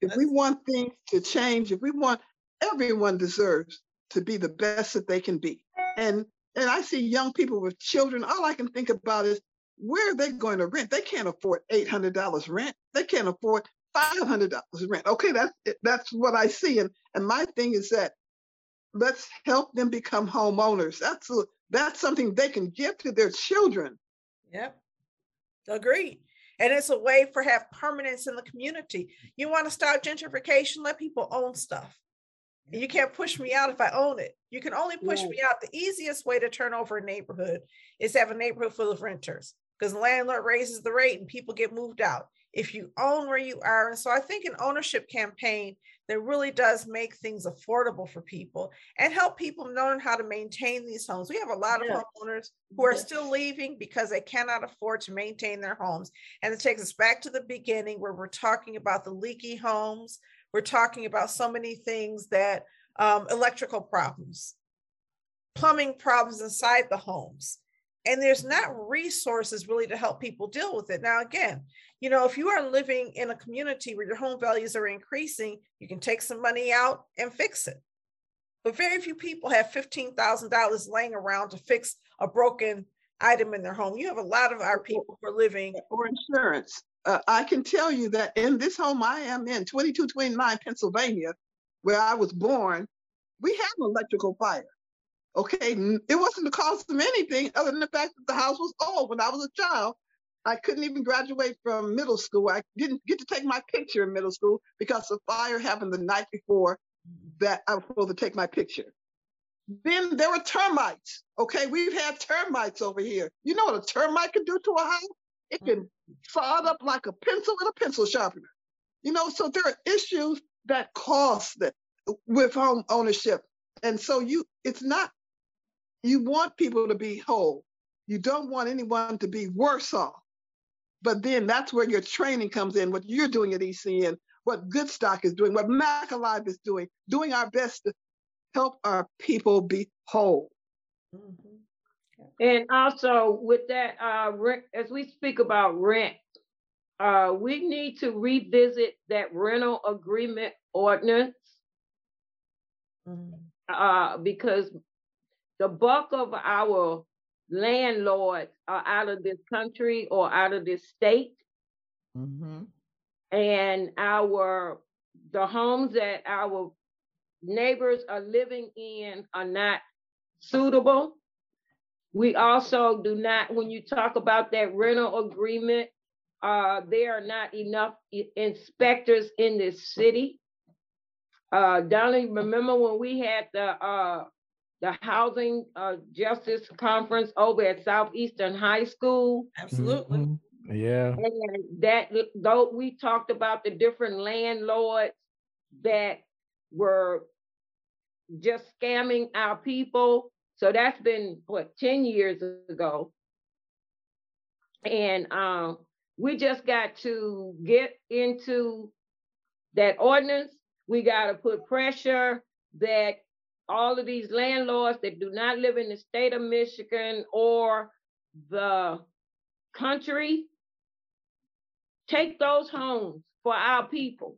If we want things to change, if we want, everyone deserves to be the best that they can be. And and I see young people with children, all I can think about is where are they going to rent? They can't afford $800 rent. They can't afford $500 rent. Okay, that's that's what I see. And, and my thing is that let's help them become homeowners. That's, a, that's something they can give to their children. Yep, agreed. And it's a way for have permanence in the community. You want to stop gentrification? Let people own stuff. You can't push me out if I own it. You can only push yeah. me out. The easiest way to turn over a neighborhood is to have a neighborhood full of renters because the landlord raises the rate and people get moved out. If you own where you are, and so I think an ownership campaign that really does make things affordable for people and help people learn how to maintain these homes. We have a lot of homeowners who are still leaving because they cannot afford to maintain their homes. And it takes us back to the beginning where we're talking about the leaky homes, we're talking about so many things that um, electrical problems, plumbing problems inside the homes. And there's not resources really to help people deal with it. Now, again, you know, if you are living in a community where your home values are increasing, you can take some money out and fix it. But very few people have $15,000 laying around to fix a broken item in their home. You have a lot of our people who are living. Or insurance uh, I can tell you that in this home I am in, 2229 Pennsylvania, where I was born, we had an electrical fire. Okay, it wasn't the cost of anything other than the fact that the house was old. When I was a child, I couldn't even graduate from middle school. I didn't get to take my picture in middle school because the fire happened the night before that I was supposed to take my picture. Then there were termites. Okay, we've had termites over here. You know what a termite can do to a house? It can saw it up like a pencil with a pencil sharpener. You know, so there are issues that cost that with home ownership. And so you it's not you want people to be whole. You don't want anyone to be worse off. But then that's where your training comes in, what you're doing at ECN, what Goodstock is doing, what Mack Alive is doing, doing our best to help our people be whole. Mm-hmm. And also with that, uh, rent, as we speak about rent, uh, we need to revisit that rental agreement ordinance mm-hmm. uh, because the bulk of our landlords are out of this country or out of this state. Mm-hmm. And our the homes that our neighbors are living in are not suitable. We also do not, when you talk about that rental agreement, uh, there are not enough inspectors in this city. Uh, Donnie, remember when we had the uh, the housing uh, justice conference over at Southeastern High School? Absolutely. Mm-hmm. Yeah. And that though we talked about the different landlords that were just scamming our people. So that's been what 10 years ago. And um, we just got to get into that ordinance. We got to put pressure that all of these landlords that do not live in the state of Michigan or the country take those homes for our people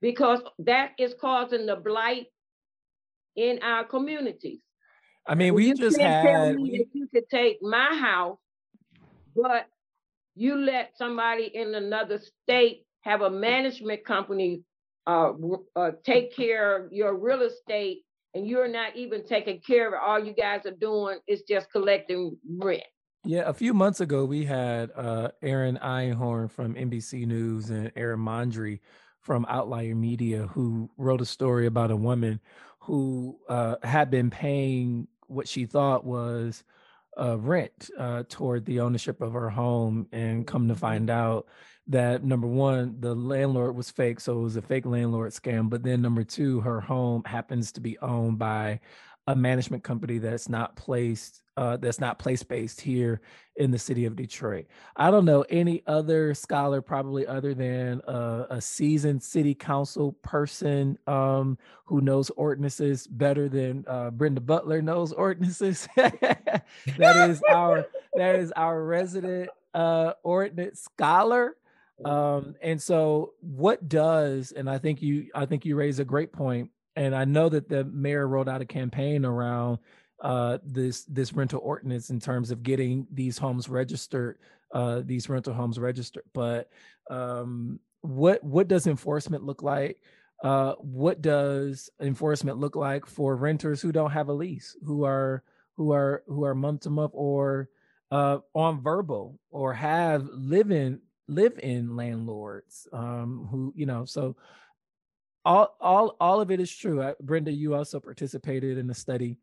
because that is causing the blight in our communities. I mean, we just had. We, you could take my house, but you let somebody in another state have a management company uh, uh, take care of your real estate, and you're not even taking care of it. All you guys are doing is just collecting rent. Yeah, a few months ago, we had uh, Aaron Einhorn from NBC News and Aaron Mondry from Outlier Media who wrote a story about a woman who uh, had been paying what she thought was uh, rent uh, toward the ownership of her home, and come to find out that number one, the landlord was fake, so it was a fake landlord scam. But then number two, her home happens to be owned by a management company that's not placed uh, that's not place based here in the city of Detroit. I don't know any other scholar, probably other than a, a seasoned city council person um, who knows ordinances better than uh, Brenda Butler knows ordinances. that is our that is our resident uh, ordinance scholar. Um, and so, what does and I think you I think you raise a great point, and I know that the mayor wrote out a campaign around uh, this this rental ordinance in terms of getting these homes registered, uh, these rental homes registered. But um, what what does enforcement look like? Uh, what does enforcement look like for renters who don't have a lease, who are who are who are month to month or uh, on verbal or have live in live in landlords um, who you know so all all all of it is true. I, Brenda, you also participated in a study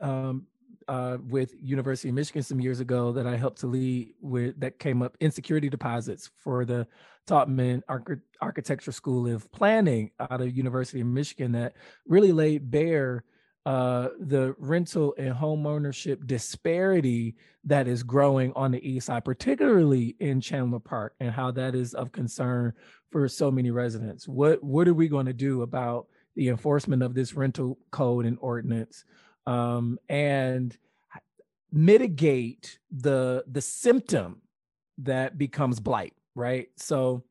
um, uh, with University of Michigan some years ago that I helped to lead with that came up insecurity deposits for the Taubman Arch- Architecture School of Planning out of University of Michigan that really laid bare uh, the rental and home ownership disparity that is growing on the east side, particularly in Chandler Park, and how that is of concern for so many residents. What what are we going to do about the enforcement of this rental code and ordinance? um, and mitigate the the symptom that becomes blight right so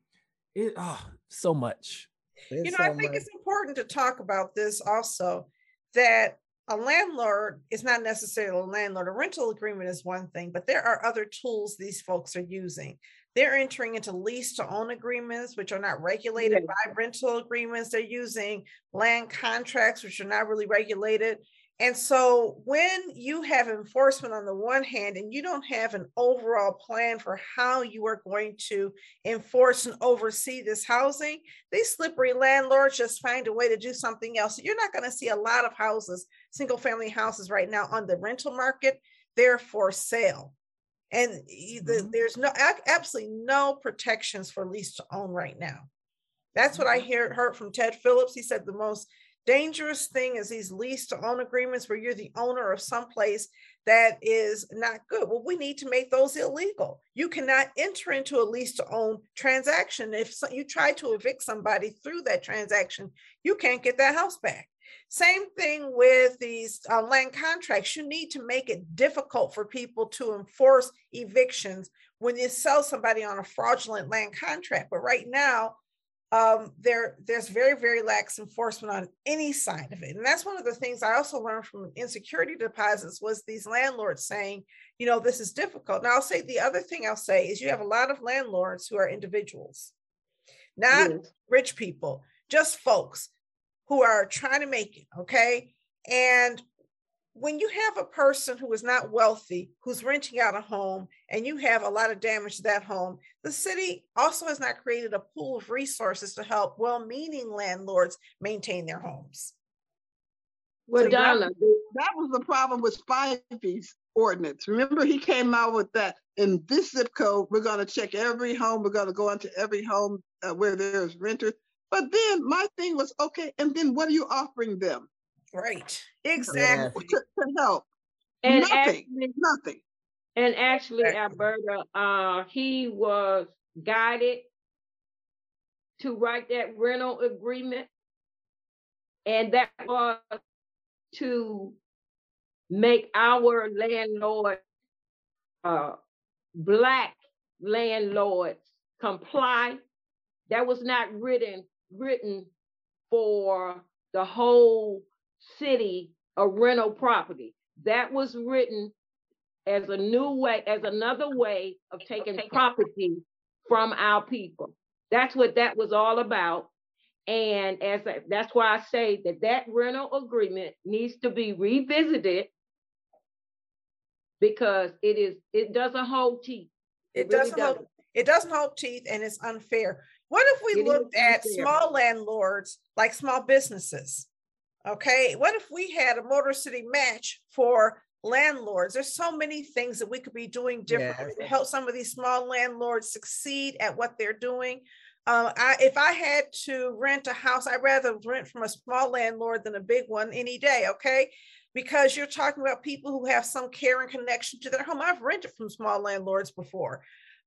it oh so much you know so i think much. it's important to talk about this also that a landlord is not necessarily a landlord a rental agreement is one thing but there are other tools these folks are using they're entering into lease to own agreements, which are not regulated by rental agreements. They're using land contracts, which are not really regulated. And so when you have enforcement on the one hand and you don't have an overall plan for how you are going to enforce and oversee this housing, these slippery landlords just find a way to do something else. You're not going to see a lot of houses, single family houses right now on the rental market. They're for sale. And mm-hmm. there's no absolutely no protections for lease to own right now. That's what I mm-hmm. hear, heard from Ted Phillips. He said the most dangerous thing is these lease to own agreements where you're the owner of some place that is not good. Well, we need to make those illegal. You cannot enter into a lease to own transaction. If you try to evict somebody through that transaction, you can't get that house back. Same thing with these uh, land contracts. You need to make it difficult for people to enforce evictions when you sell somebody on a fraudulent land contract. But right now, um, there there's very very lax enforcement on any side of it. And that's one of the things i also learned from insecurity deposits was these landlords saying you know this is difficult. Now i'll say the other thing i'll say is you have a lot of landlords who are individuals not yes. rich people just folks who are trying to make it okay? And when you have a person who is not wealthy who's renting out a home and you have a lot of damage to that home the city also has not created a pool of resources to help well-meaning landlords maintain their homes. Well so Donna, that, that was the problem with Spivey's ordinance. Remember he came out with that in this zip code we're going to check every home we're going to go into every home uh, where there's renters. But then my thing was okay and then what are you offering them Right. Exactly. To, to help. And nothing. Actually, nothing. And actually, Alberta, uh, he was guided to write that rental agreement. And that was to make our landlord, uh, black landlords comply. That was not written written for the whole city a rental property. That was written as a new way, as another way of taking property from our people. That's what that was all about. And as I, that's why I say that that rental agreement needs to be revisited because it is it doesn't hold teeth. It, it doesn't, hold, it doesn't hold teeth and it's unfair. What if we it looked at small landlords like small businesses? Okay, what if we had a Motor City match for landlords? There's so many things that we could be doing differently to help some of these small landlords succeed at what they're doing. Uh, I, if I had to rent a house, I'd rather rent from a small landlord than a big one any day. Okay, because you're talking about people who have some care and connection to their home. I've rented from small landlords before.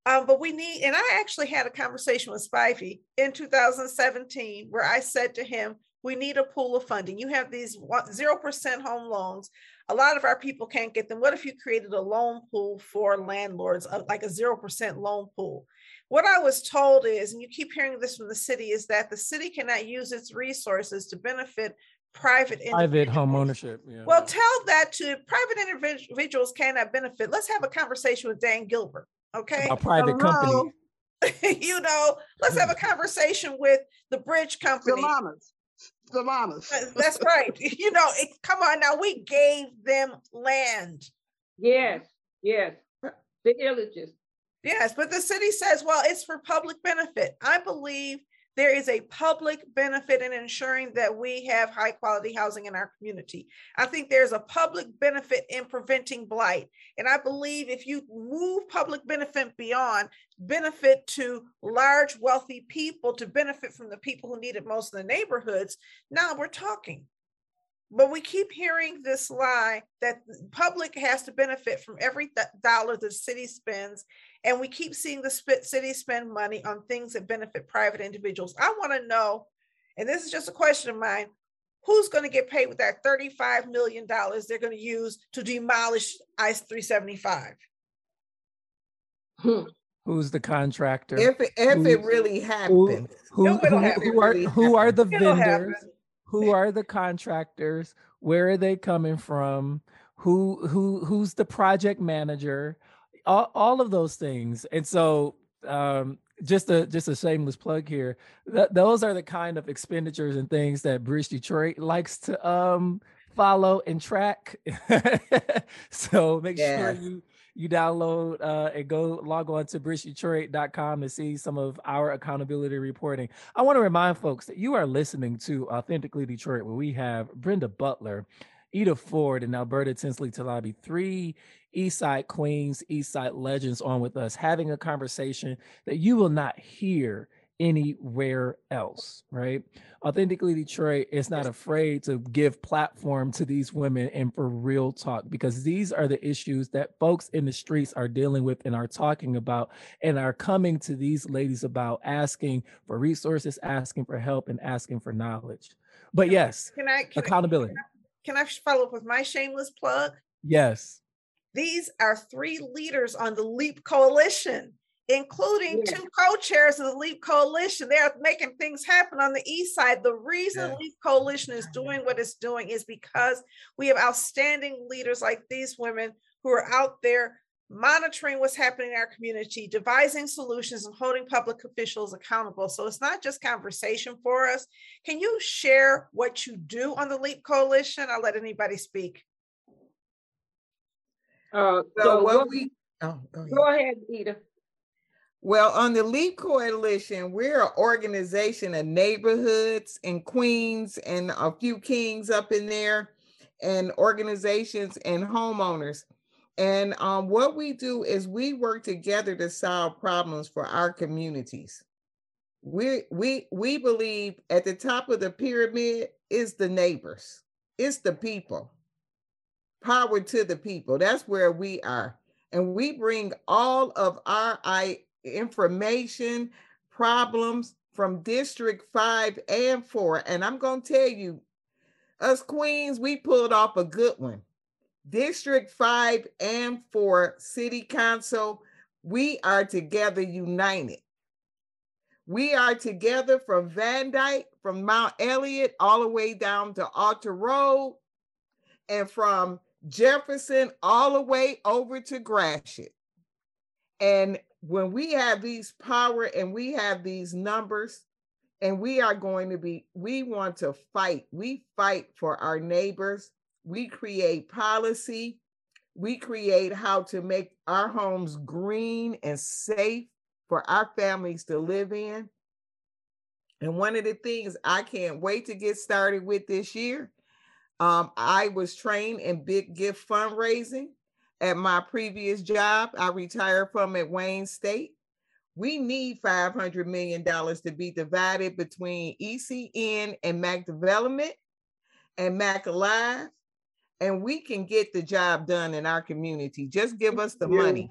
Um, but we need, and I actually had a conversation with Spivey in 2017 where I said to him, we need a pool of funding. You have these 0% home loans. A lot of our people can't get them. What if you created a loan pool for landlords, like a 0% loan pool? What I was told is, and you keep hearing this from the city, is that the city cannot use its resources to benefit private private home ownership. Yeah. Well, tell that to private individuals cannot benefit. Let's have a conversation with Dan Gilbert. Okay. A private company. you know, let's have a conversation with the bridge company. The mamas the mamas. That's right. You know, it, come on now. We gave them land. Yes, yes. The Ilitches. Yes, but the city says, well, it's for public benefit. I believe there is a public benefit in ensuring that we have high quality housing in our community. I think there's a public benefit in preventing blight. And I believe if you move public benefit beyond benefit to large, wealthy people to benefit from the people who need it most in the neighborhoods, now we're talking. But we keep hearing this lie that public has to benefit from every dollar the city spends. And we keep seeing the city spend money on things that benefit private individuals. I want to know, and this is just a question of mine, who's going to get paid with that $35 million they're going to use to demolish I-375? Hmm. Who's the contractor? If it, if Who's, it really happened, who, who, who, who are, who are the vendors? who are the contractors where are they coming from who who who's the project manager all, all of those things and so um, just a just a shameless plug here. Th- those are the kind of expenditures and things that Bridge Detroit likes to um, follow and track. so make yes. sure you you download uh, and go log on to bridgedetroit.com and see some of our accountability reporting. I want to remind folks that you are listening to Authentically Detroit, where we have Brenda Butler, Edythe Ford, and Alberta Tinsley Talabi, three Eastside Queens, Eastside Legends on with us, having a conversation that you will not hear anywhere else, right? Authentically Detroit is not afraid to give platform to these women and for real talk because these are the issues that folks in the streets are dealing with and are talking about and are coming to these ladies about asking for resources, asking for help, and asking for knowledge. But yes, can I, can accountability. I, can I follow up with my shameless plug? Yes. These are three leaders on the LEAP Coalition including two co-chairs of the LEAP Coalition. They are making things happen on the east side. The reason yeah. LEAP Coalition is doing what it's doing is because we have outstanding leaders like these women who are out there monitoring what's happening in our community, devising solutions, and holding public officials accountable. So it's not just conversation for us. Can you share what you do on the LEAP Coalition? I'll let anybody speak. Uh, so, so what we oh, go ahead. Go ahead, Eda. Well, on the LEAP Coalition, we're an organization of neighborhoods and queens and a few kings up in there, and organizations and homeowners. And um, what we do is we work together to solve problems for our communities. We we we believe at the top of the pyramid is the neighbors, it's the people. Power to the people. That's where we are. And we bring all of our I, information, problems from District 5 and 4. And I'm going to tell you, us Queens, we pulled off a good one. District 5 and 4 City Council, we are together united. We are together from Van Dyke, from Mount Elliott, all the way down to Alter Road, and from Jefferson all the way over to Gratiot. And when we have these power and we have these numbers and we are going to be we want to fight we fight for our neighbors we create policy we create how to make our homes green and safe for our families to live in and one of the things i can't wait to get started with this year um, i was trained in big gift fundraising at my previous job I retired from at Wayne State. We need $500 million to be divided between ECN and Mack Development and Mack Alive. And we can get the job done in our community. Just give us the money.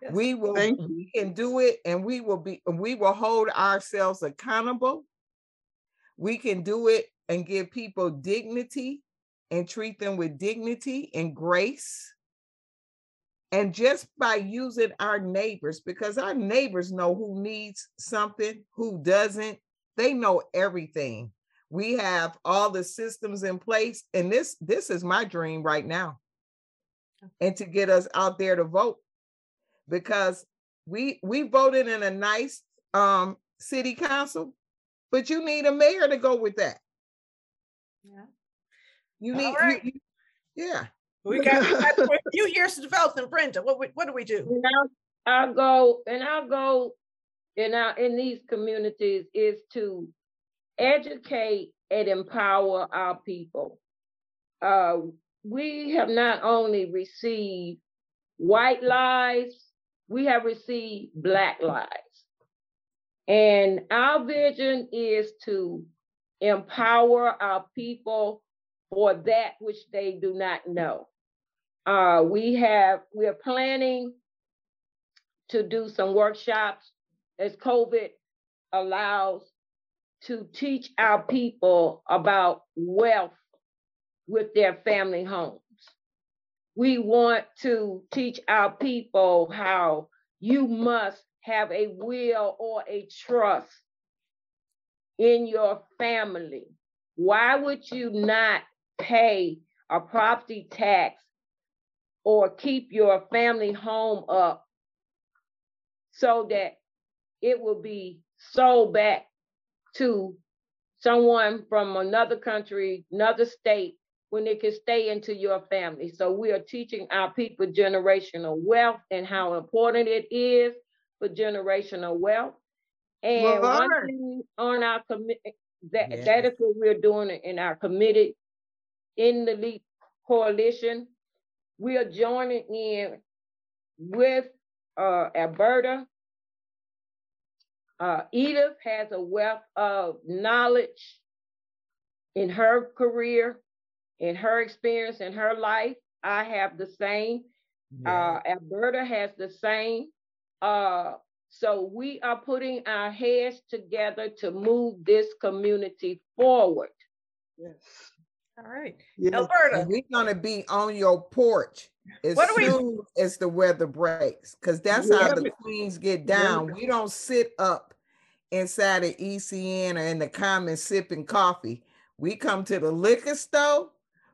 Yes. We will we can do it and we will be we will hold ourselves accountable. We can do it and give people dignity and treat them with dignity and grace and just by using our neighbors, because our neighbors know who needs something, who doesn't, they know everything. We have all the systems in place. And this, this is my dream right now. And to get us out there to vote. Because we we voted in a nice um city council, but you need a mayor to go with that. Yeah. You need right. you, you, yeah. We got, a few years to develop them, Brenda. What what do we do? And I'll, I'll go and I'll go in our in these communities is to educate and empower our people. Uh, we have not only received white lives, we have received black lives. And our vision is to empower our people for that which they do not know. Uh, we have we are planning to do some workshops as COVID allows to teach our people about wealth with their family homes. We want to teach our people how you must have a will or a trust in your family. Why would you not pay a property tax or keep your family home up so that it will be sold back to someone from another country, another state, when it can stay into your family. So we are teaching our people generational wealth and how important it is for generational wealth. And one thing on our commit that Yes. that is what we're doing in our committed in the leap coalition. We are joining in with uh, Alberta. Uh, Edythe has a wealth of knowledge in her career, in her experience, in her life. I have the same. Uh, Alberta has the same. Uh, so we are putting our heads together to move this community forward. Yes. All right. Yes. Alberta. And we're gonna be on your porch as What do we- soon as the weather breaks, because that's how the queens get down. We don't sit up inside of ECN or in the common sipping coffee. We come to the liquor store,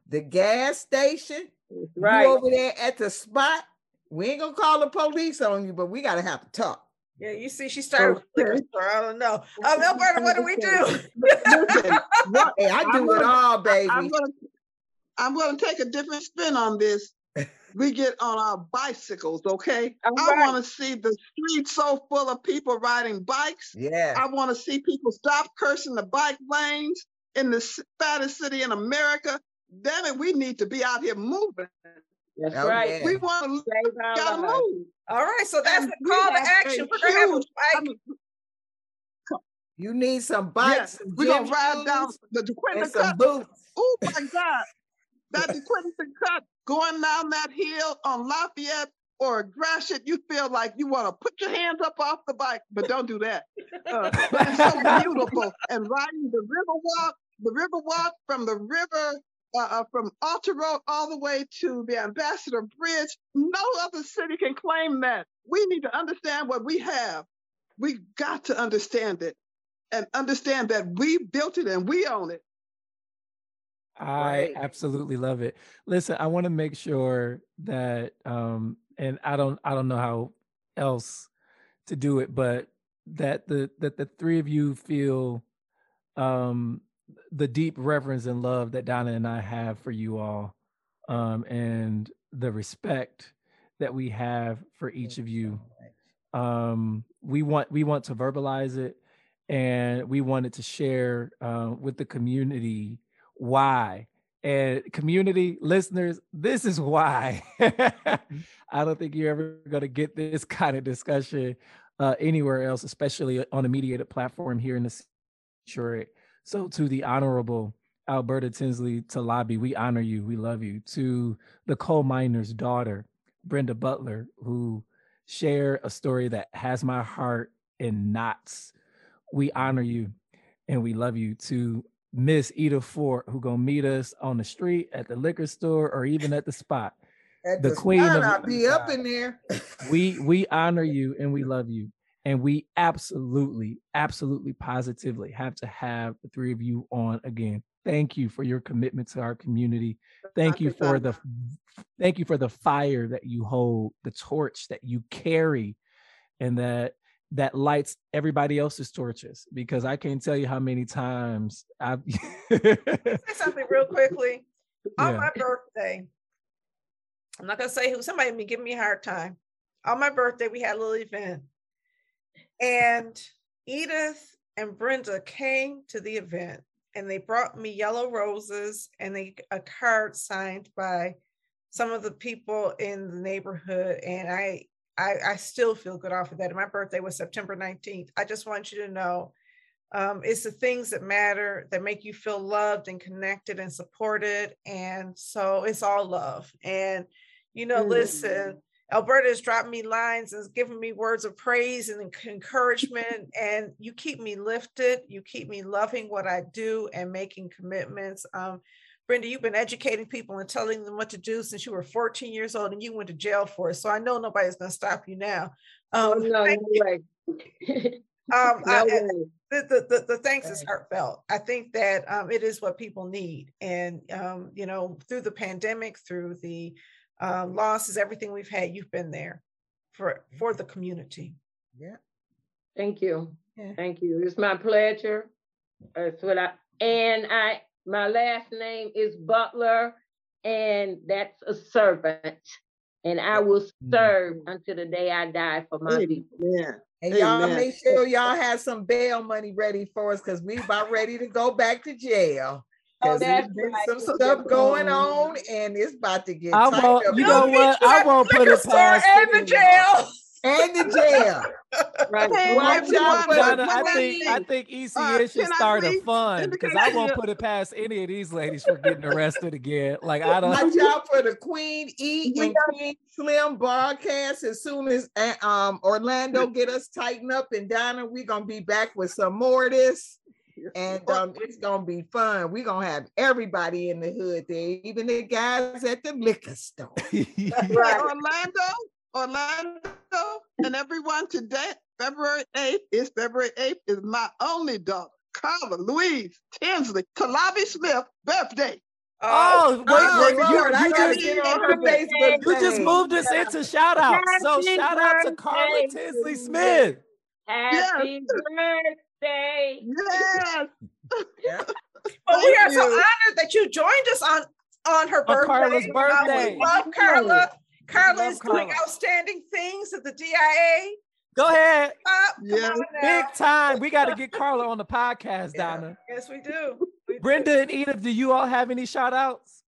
the gas station, you Right. over there at the spot. We ain't gonna call the police on you, but we gotta have to talk. Yeah, you see, she started with Okay. store. I don't know. Um, Alberta, what do we do? Listen, what, Hey, I I'm do it gonna- all, baby. I'm gonna I'm gonna take a different spin on this. We get on our bicycles, okay? All I right. want to see the streets so full of people riding bikes. yeah. I want to see people stop cursing the bike lanes in the fattest city in America. Damn it, we need to be out here moving. That's Oh, right. yeah. We want to Save our gotta lives. move. All right, so that's And the call to action. We're gonna have a huge- I mean, You need some bikes, yes, we're gonna ride down the and Dequindre Cut. boots. Oh my God, that Dequindre Cut going down that hill on Lafayette or Gratiot, you feel like you want to put your hands up off the bike, but don't do that. Uh, but it's so beautiful. And riding the river walk, the river walk from the river, uh, uh, from Alter Road all the way to the Ambassador Bridge. No other city can claim that. We need to understand what we have. We got to understand it and understand that we built it and we own it. I absolutely love it. Listen, I want to make sure that um and I don't I don't know how else to do it, but that the that the three of you feel um the deep reverence and love that Donna and I have for you all um and the respect that we have for each of you um we want we want to verbalize it and we wanted to share uh, with the community why. And community listeners this is why. I don't think you're ever going to get this kind of discussion uh, anywhere else especially on a mediated platform here in the Detroit. So to the honorable alberta tinsley talabi we honor you we love you to the coal miner's daughter brenda butler who share a story that has my heart in knots. We honor you and we love you. To Miss Edythe Ford, who gonna meet us on the street, at the liquor store, or even at the spot. At The the, queen spot, of I'll be up in there. We we honor you and we love you. And we absolutely, absolutely positively have to have the three of you on again. Thank you for your commitment to our community. Thank you for the thank you for the fire that you hold, the torch that you carry, and that that lights everybody else's torches. Because I can't tell you how many times I've Say something real quickly. On Yeah. my birthday, I'm not gonna say who. Somebody been giving me a hard time. On my birthday, we had a little event, and Edythe and Brenda came to the event, and they brought me yellow roses and they a card signed by some of the people in the neighborhood, and I. I, I still feel good off of that. And my birthday was September 19th. I just want you to know um, it's the things that matter that make you feel loved and connected and supported. And so it's all love. And, you know, listen, Alberta has dropped me lines and has given me words of praise and encouragement. And you keep me lifted. You keep me loving what I do and making commitments. Um, Brenda, you've been educating people and telling them what to do since you were 14 years old and you went to jail for it. So I know nobody's going to stop you now. Oh, Um, no, no you. way. Um, no I- way. the, the, the, the thanks is heartfelt. I think that um, it is what people need. And, um, you know, through the pandemic, through the uh, losses, everything we've had, you've been there for, for the community. Yeah. Thank you. Yeah. Thank you. It's my pleasure. That's what I and I my last name is Butler, and that's a servant. And I will serve until the day I die for my people. Amen. And y'all Amen. make sure y'all have some bail money ready for us because we about ready to go back to jail. Oh, Because that's there's right. some stuff going on and it's about to get I tight won't- you know here. what? I won't put Liquor it store past and the jail. And the jail. Right. Hey, Watch out for Donna, I think I thing. think Uh, ECN should can I start a fund because I won't put it past any of these ladies for getting arrested again. Like I don't. Watch out for the Queen E We and Queen Slim broadcast. As soon as uh, um Orlando get us tightened up and Donna, we're gonna be back with some more of this. And um, it's gonna be fun. We're gonna have everybody in the hood there, even the guys at the liquor store. Right. Orlando, Orlando, and everyone today, February 8th is February 8th is my only daughter, Carla Louise Tinsley Talabi Smith birthday. Oh, wait, Oh, wait, you, Lord, I you just get Facebook you just moved us into shout out. So shout out to Carla Tinsley Smith. Happy birthday. Yes. But we are Thank so honored that you joined us on on her On birthday. Carla's Uh, birthday. we love Carla. Carla love is doing outstanding things at the DIA. Go ahead. Up, come Yes. on now. Big time. We got to get Carla on the podcast, Yeah. Donna. Yes, we do. We do. Brenda and Edythe, do you all have any shout outs?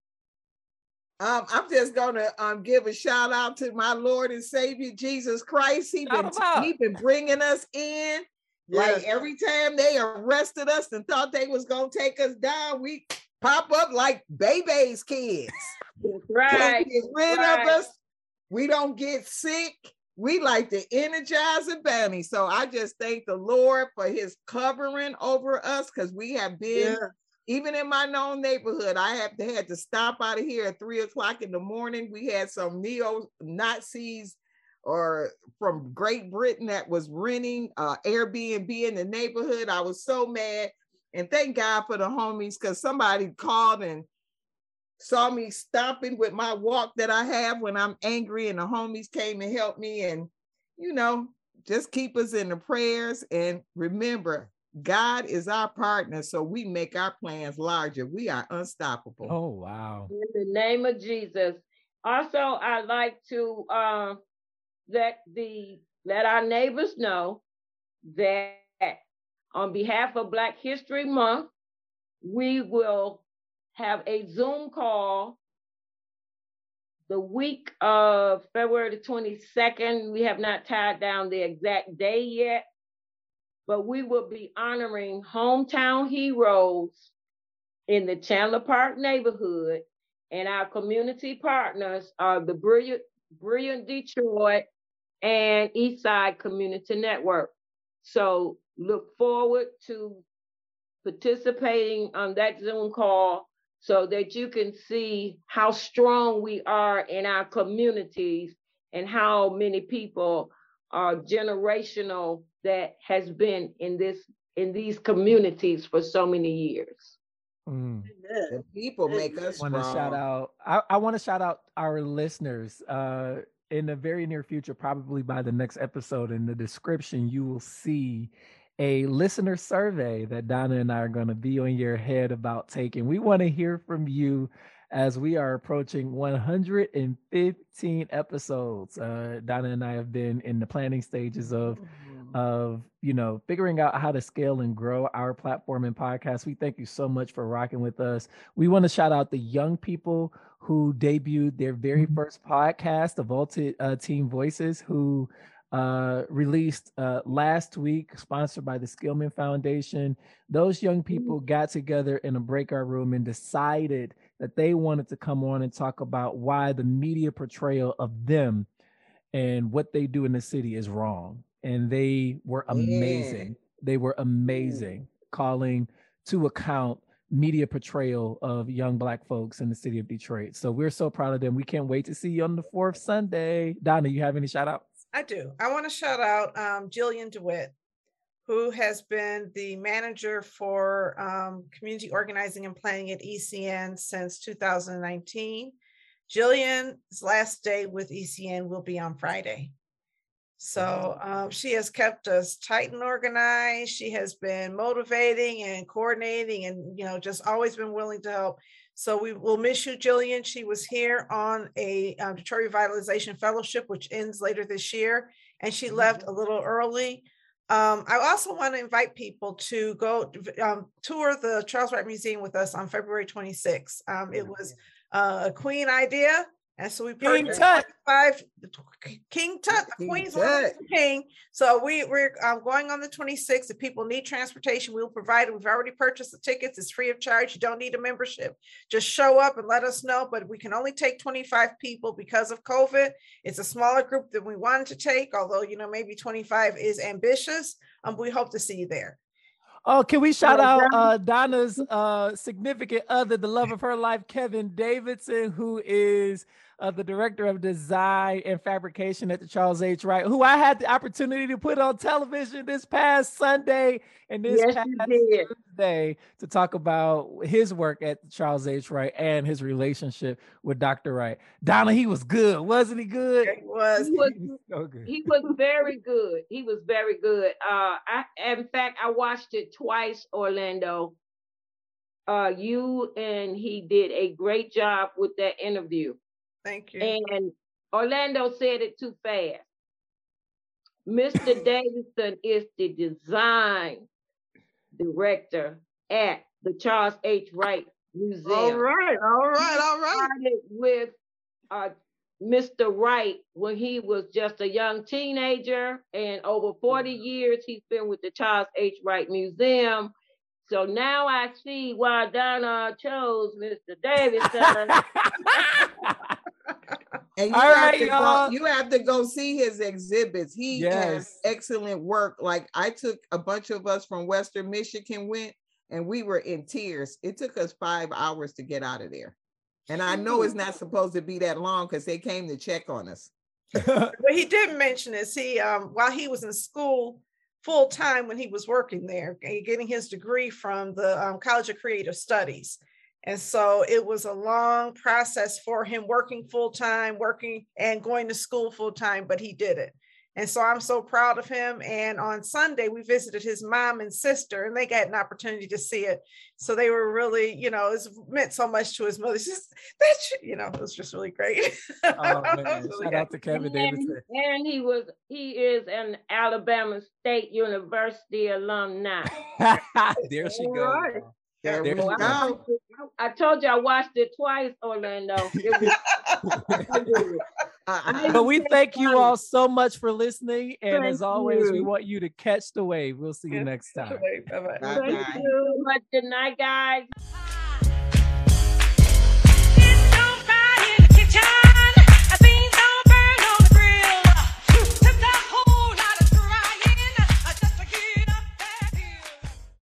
Um, I'm just gonna um give a shout out to my Lord and Savior Jesus Christ. He Shout been him out. he been bringing us in. Yes. Like every time they arrested us and thought they was gonna take us down, we pop up like baby's kids. Right. Get rid right. of us. We don't get sick. We like to energize the energizer bunny. So I just thank the Lord for his covering over us because we have been Yeah. even in my known neighborhood, I have to had to stop out of here at three o'clock in the morning. We had some neo Nazis or from Great Britain that was renting uh, Airbnb in the neighborhood. I was so mad, and thank God for the homies because somebody called and saw me stomping with my walk that I have when I'm angry, and the homies came and helped me. And you know, just keep us in the prayers and remember God is our partner, so we make our plans larger. We are unstoppable. Oh, wow. In the name of Jesus. Also, I'd like to um, let the let our neighbors know that on behalf of Black History Month, we will have a Zoom call the week of February the 22nd. We have not tied down the exact day yet, but we will be honoring hometown heroes in the Chandler Park neighborhood. And our community partners are the Brilliant, Brilliant Detroit and Eastside Community Network. So look forward to participating on that Zoom call so that you can see how strong we are in our communities and how many people are generational that has been in this in these communities for so many years. Mm. People make us want to shout out i, I want to shout out our listeners uh in the very near future probably by the next episode in the description you will see a listener survey that donna and i are going to be on your head about taking. We want to hear from you as we are approaching 115 episodes. Uh donna and i have been in the planning stages of of you know figuring out how to scale and grow our platform and podcast. We thank you so much for rocking with us. We want to shout out the young people who debuted their very first podcast the vaulted uh, team voices who uh, released uh, last week sponsored by the skillman foundation. Those young people got together in a breakout room and decided that they wanted to come on and talk about why the media portrayal of them and what they do in the city is wrong. And they were Yeah. amazing. They were amazing, calling to account media portrayal of young black folks in the city of Detroit. So we're so proud of them. We can't wait to see you on the fourth Sunday. Donna, you have any shout outs? I do. I want to shout out um, Jillian DeWitt, who has been the manager for um, community organizing and planning at ECN since 2019. Jillian's last day with ECN will be on Friday. So um, she has kept us tight and organized. She has been motivating and coordinating and, you know, just always been willing to help. So we will miss you, Jillian. She was here on a um, Detroit Revitalization Fellowship, which ends later this year, and she left a little early. Um, I also want to invite people to go um, tour the Charles Wright Museum with us on February 26th. Um, it was uh, a Queen idea. And so we King purchased Tut. five King Tut, the King Queen's Tut. Order of the King. So we we're um, going on the 26th. If people need transportation, we'll provide it. We've already purchased the tickets. It's free of charge. You don't need a membership. Just show up and let us know. But we can only take 25 people because of COVID. It's a smaller group than we wanted to take, although you know maybe 25 is ambitious. Um, we hope to see you there. Oh, can we shout out uh, Donna's uh, significant other, the love of her life, Kevin Davidson, who is uh, the director of design and fabrication at the Charles H. Wright, who I had the opportunity to put on television this past Sunday and this Yes, past you did. Thursday to talk about his work at the Charles H. Wright and his relationship with Dr. Wright. Donna, he was good, wasn't he good? It was He was, He was so good. he was very good. He was very good. Uh, I, in fact, I watched it twice, Orlando. Uh, you and he did a great job with that interview. Thank you. And Orlando said it too fast. Mr. Davidson is the design director at the Charles H. Wright Museum. All right, all right, all right. started with uh, Mr. Wright when he was just a young teenager, and over 40 years he's been with the Charles H. Wright Museum. So now I see why Donna chose Mr. Davidson. And you All have right, to go, y'all. you have to go see his exhibits. He Yes. has excellent work. Like I took a bunch of us from Western Michigan went and we were in tears. It took us five hours to get out of there. And I know it's not supposed to be that long because they came to check on us. but he did mention is he um, while he was in school full time when he was working there getting his degree from the um, college of creative studies and so it was a long process for him working full time working and going to school full time but he did it and so i'm so proud of him and on sunday we visited his mom and sister and they got an opportunity to see it so they were really you know it meant so much to his mother It's just that you know it was just really great oh It man, was really shout great. out to Kevin Davidson. and, and he was he is an Alabama State University alumni. there she goes. right. Y'all. There There we I, go. go. I told you I watched it twice, Orlando. It was so good. But we Thank thank you you. all so much for listening. And as Thank always, we want you to catch the wave. We'll see you next time. Bye-bye. Bye-bye. Thank you much. Good night, guys.